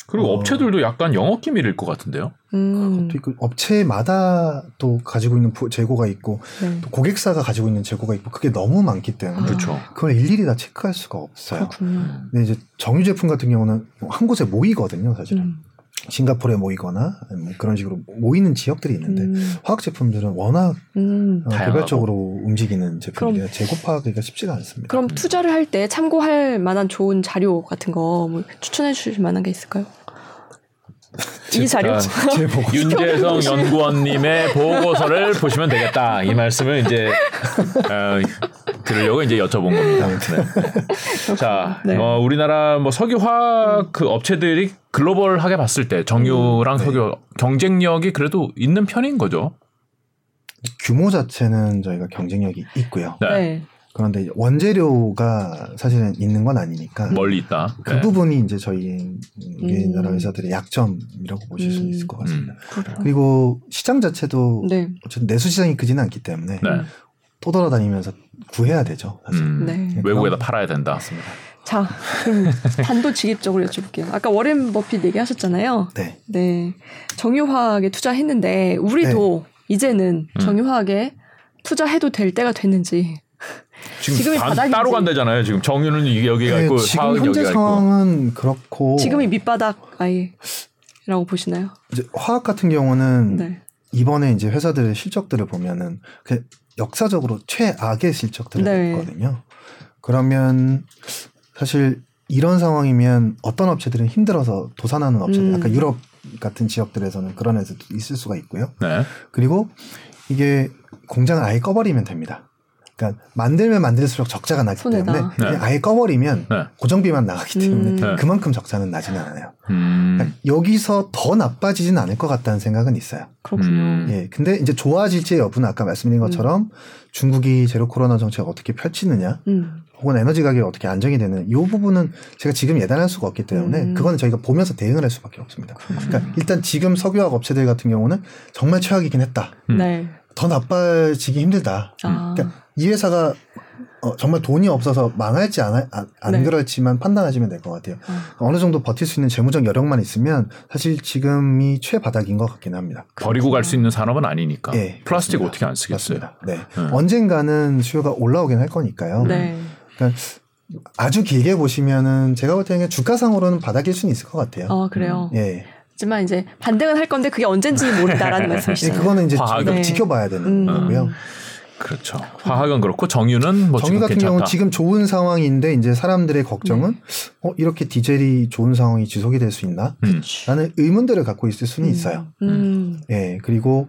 A: 그리고 어. 업체들도 약간 영업 기밀일 것 같은데요.
C: 음. 그것도 있고 업체마다 또 가지고 있는 재고가 있고 네. 또 고객사가 가지고 있는 재고가 있고 그게 너무 많기 때문에 아.
A: 그렇죠.
C: 그걸 일일이 다 체크할 수가 없어요.
B: 그렇군요.
C: 근데 이제 정유 제품 같은 경우는 한 곳에 모이거든요, 사실은. 음. 싱가포르에 모이거나 뭐 그런 식으로 모이는 지역들이 있는데 음. 화학 제품들은 워낙 음. 어, 개별적으로 움직이는 제품이라 재고 파악하기가 쉽지가 않습니다.
B: 그럼 투자를 할 때 참고할 만한 좋은 자료 같은 거 뭐 추천해 주실 만한 게 있을까요? 이 자료
A: 윤재성 연구원님의 [LAUGHS] 보고서를 보시면 되겠다 이 말씀을 이제 어, 들으려고 이제 여쭤본 겁니다. 네. 자, 네. 어, 우리나라 뭐 석유화학 그 업체들이 글로벌하게 봤을 때 정유랑 음, 네. 석유 경쟁력이 그래도 있는 편인 거죠.
C: 규모 자체는 저희가 경쟁력이 있고요.
B: 네.
C: 그런데 원재료가 사실은 있는 건 아니니까
A: 멀리 있다.
C: 그 네. 부분이 이제 저희 우리나라 음. 회사들의 약점이라고 보실 음. 수 있을 것 같습니다. 음. 그리고 시장 자체도 네. 어쨌든 내수 시장이 크지는 않기 때문에 네. 또 돌아다니면서 구해야 되죠. 음.
A: 네. 외국에다 팔아야 된다.
B: 맞습니다. 자, 그럼 단도직입적으로 여쭤볼게요. 아까 워렌 버핏 얘기하셨잖아요. 네. 네. 정유화학에 투자했는데 우리도 네. 이제는 정유화학에 투자해도 될 때가 됐는지
A: 지금 지금이 반, 따로 간다잖아요. 지금 정유는 여기 가 네, 있고
C: 지금 현재 상황은 있고. 그렇고
B: 지금이 밑바닥 아이라고 보시나요?
C: 이제 화학 같은 경우는 네. 이번에 이제 회사들의 실적들을 보면은 그 역사적으로 최악의 실적들을 네. 냈거든요. 그러면 사실 이런 상황이면 어떤 업체들은 힘들어서 도산하는 업체들, 음. 아까 유럽 같은 지역들에서는 그런 애들도 있을 수가 있고요. 네. 그리고 이게 공장을 아예 꺼버리면 됩니다. 그러니까 만들면 만들수록 적자가 나기 손해다. 때문에 네. 아예 꺼버리면 네. 고정비만 나가기 때문에 음. 네. 그만큼 적자는 나지는 않아요. 음. 그러니까 여기서 더 나빠지진 않을 것 같다는 생각은 있어요.
B: 그렇군요. 음.
C: 예, 근데 이제 좋아질지 여부는 아까 말씀드린 것처럼 음. 중국이 제로 코로나 정책 어떻게 펼치느냐, 음. 혹은 에너지 가격이 어떻게 안정이 되는 이 부분은 제가 지금 예단할 수가 없기 때문에 음. 그거는 저희가 보면서 대응을 할 수밖에 없습니다. 그렇군요. 그러니까 일단 지금 석유화학 업체들 같은 경우는 정말 최악이긴 했다. 네. 더 나빠지기 힘들다. 아. 그러니까 이 회사가 어, 정말 돈이 없어서 망할지 안, 안, 안 네. 그럴지만 판단하시면 될 것 같아요. 아. 어느 정도 버틸 수 있는 재무적 여력만 있으면 사실 지금이 최바닥인 것 같긴 합니다.
A: 버리고 갈 수 있는 산업은 아니니까. 네, 플라스틱 그렇습니다. 어떻게 안 쓰겠어요?
C: 네. 네. 언젠가는 수요가 올라오긴 할 거니까요. 네. 그러니까 아주 길게 보시면은 제가 볼 때는 주가상으로는 바닥일 수는 있을 것 같아요.
B: 아 그래요. 음, 예. 하지만 이제 반등은 할 건데 그게 언젠지 모른다라는 말씀이시죠. [LAUGHS]
C: 예, 그거는 이제 네. 지켜봐야 되는 음. 거고요.
A: 그렇죠. 화학은 그렇고 정유는 뭐
C: 정유 같은
A: 경우
C: 지금 좋은 상황인데 이제 사람들의 걱정은 네. 어 이렇게 디젤이 좋은 상황이 지속이 될 수 있나? 음. 라는 의문들을 갖고 있을 수는 음. 있어요. 음. 예. 그리고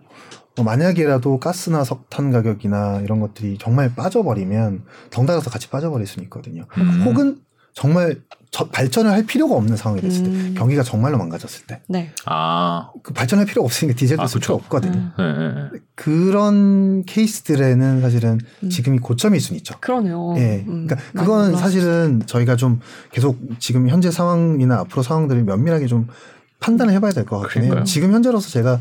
C: 뭐 만약이라도 가스나 석탄 가격이나 이런 것들이 정말 빠져버리면 덩달아서 같이 빠져버릴 수는 있거든요. 음. 혹은 정말 저, 발전을 할 필요가 없는 상황이 됐을 때 음. 경기가 정말로 망가졌을 때 네. 아. 그 발전할 필요가 없으니까 디젤도 아, 쓸 필요 없거든요. 음. 네, 네, 네. 그런 케이스들에는 사실은 음. 지금이 고점일 수는 있죠.
B: 그러네요.
C: 예. 음. 그러니까 그건 사실은 저희가 좀 계속 지금 현재 상황이나 앞으로 상황들을 면밀하게 좀 판단을 해봐야 될 것 같긴 해요. 지금 현재로서 제가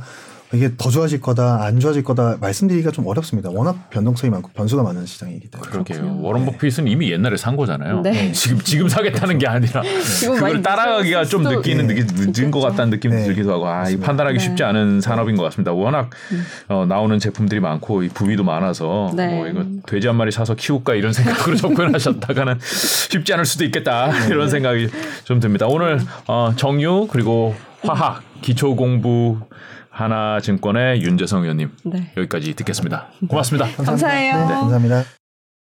C: 이게 더 좋아질 거다, 안 좋아질 거다 말씀드리기가 좀 어렵습니다. 워낙 변동성이 많고 변수가 많은 시장이기 때문에.
A: 그러게요. 워런 버핏은 네. 이미 옛날에 산 거잖아요. 네. 지금 지금 사겠다는 게 아니라 [LAUGHS] 그걸 따라가기가 좀 느끼는 네. 느낌 늦은 것 같다는 느낌도 네. 들기도 하고 아, 이 판단하기 쉽지 네. 않은 산업인 것 같습니다. 워낙 음. 어, 나오는 제품들이 많고 이 부위도 많아서 네. 뭐 이거 돼지 한 마리 사서 키울까 이런 [LAUGHS] 생각으로 접근하셨다가는 쉽지 않을 수도 있겠다 이런 생각이 좀 듭니다. 오늘 어, 정유 그리고 화학 기초 공부 하나증권의 윤재성 의원님 네. 여기까지 듣겠습니다. 고맙습니다.
B: 감사해요.
C: 네, 감사합니다.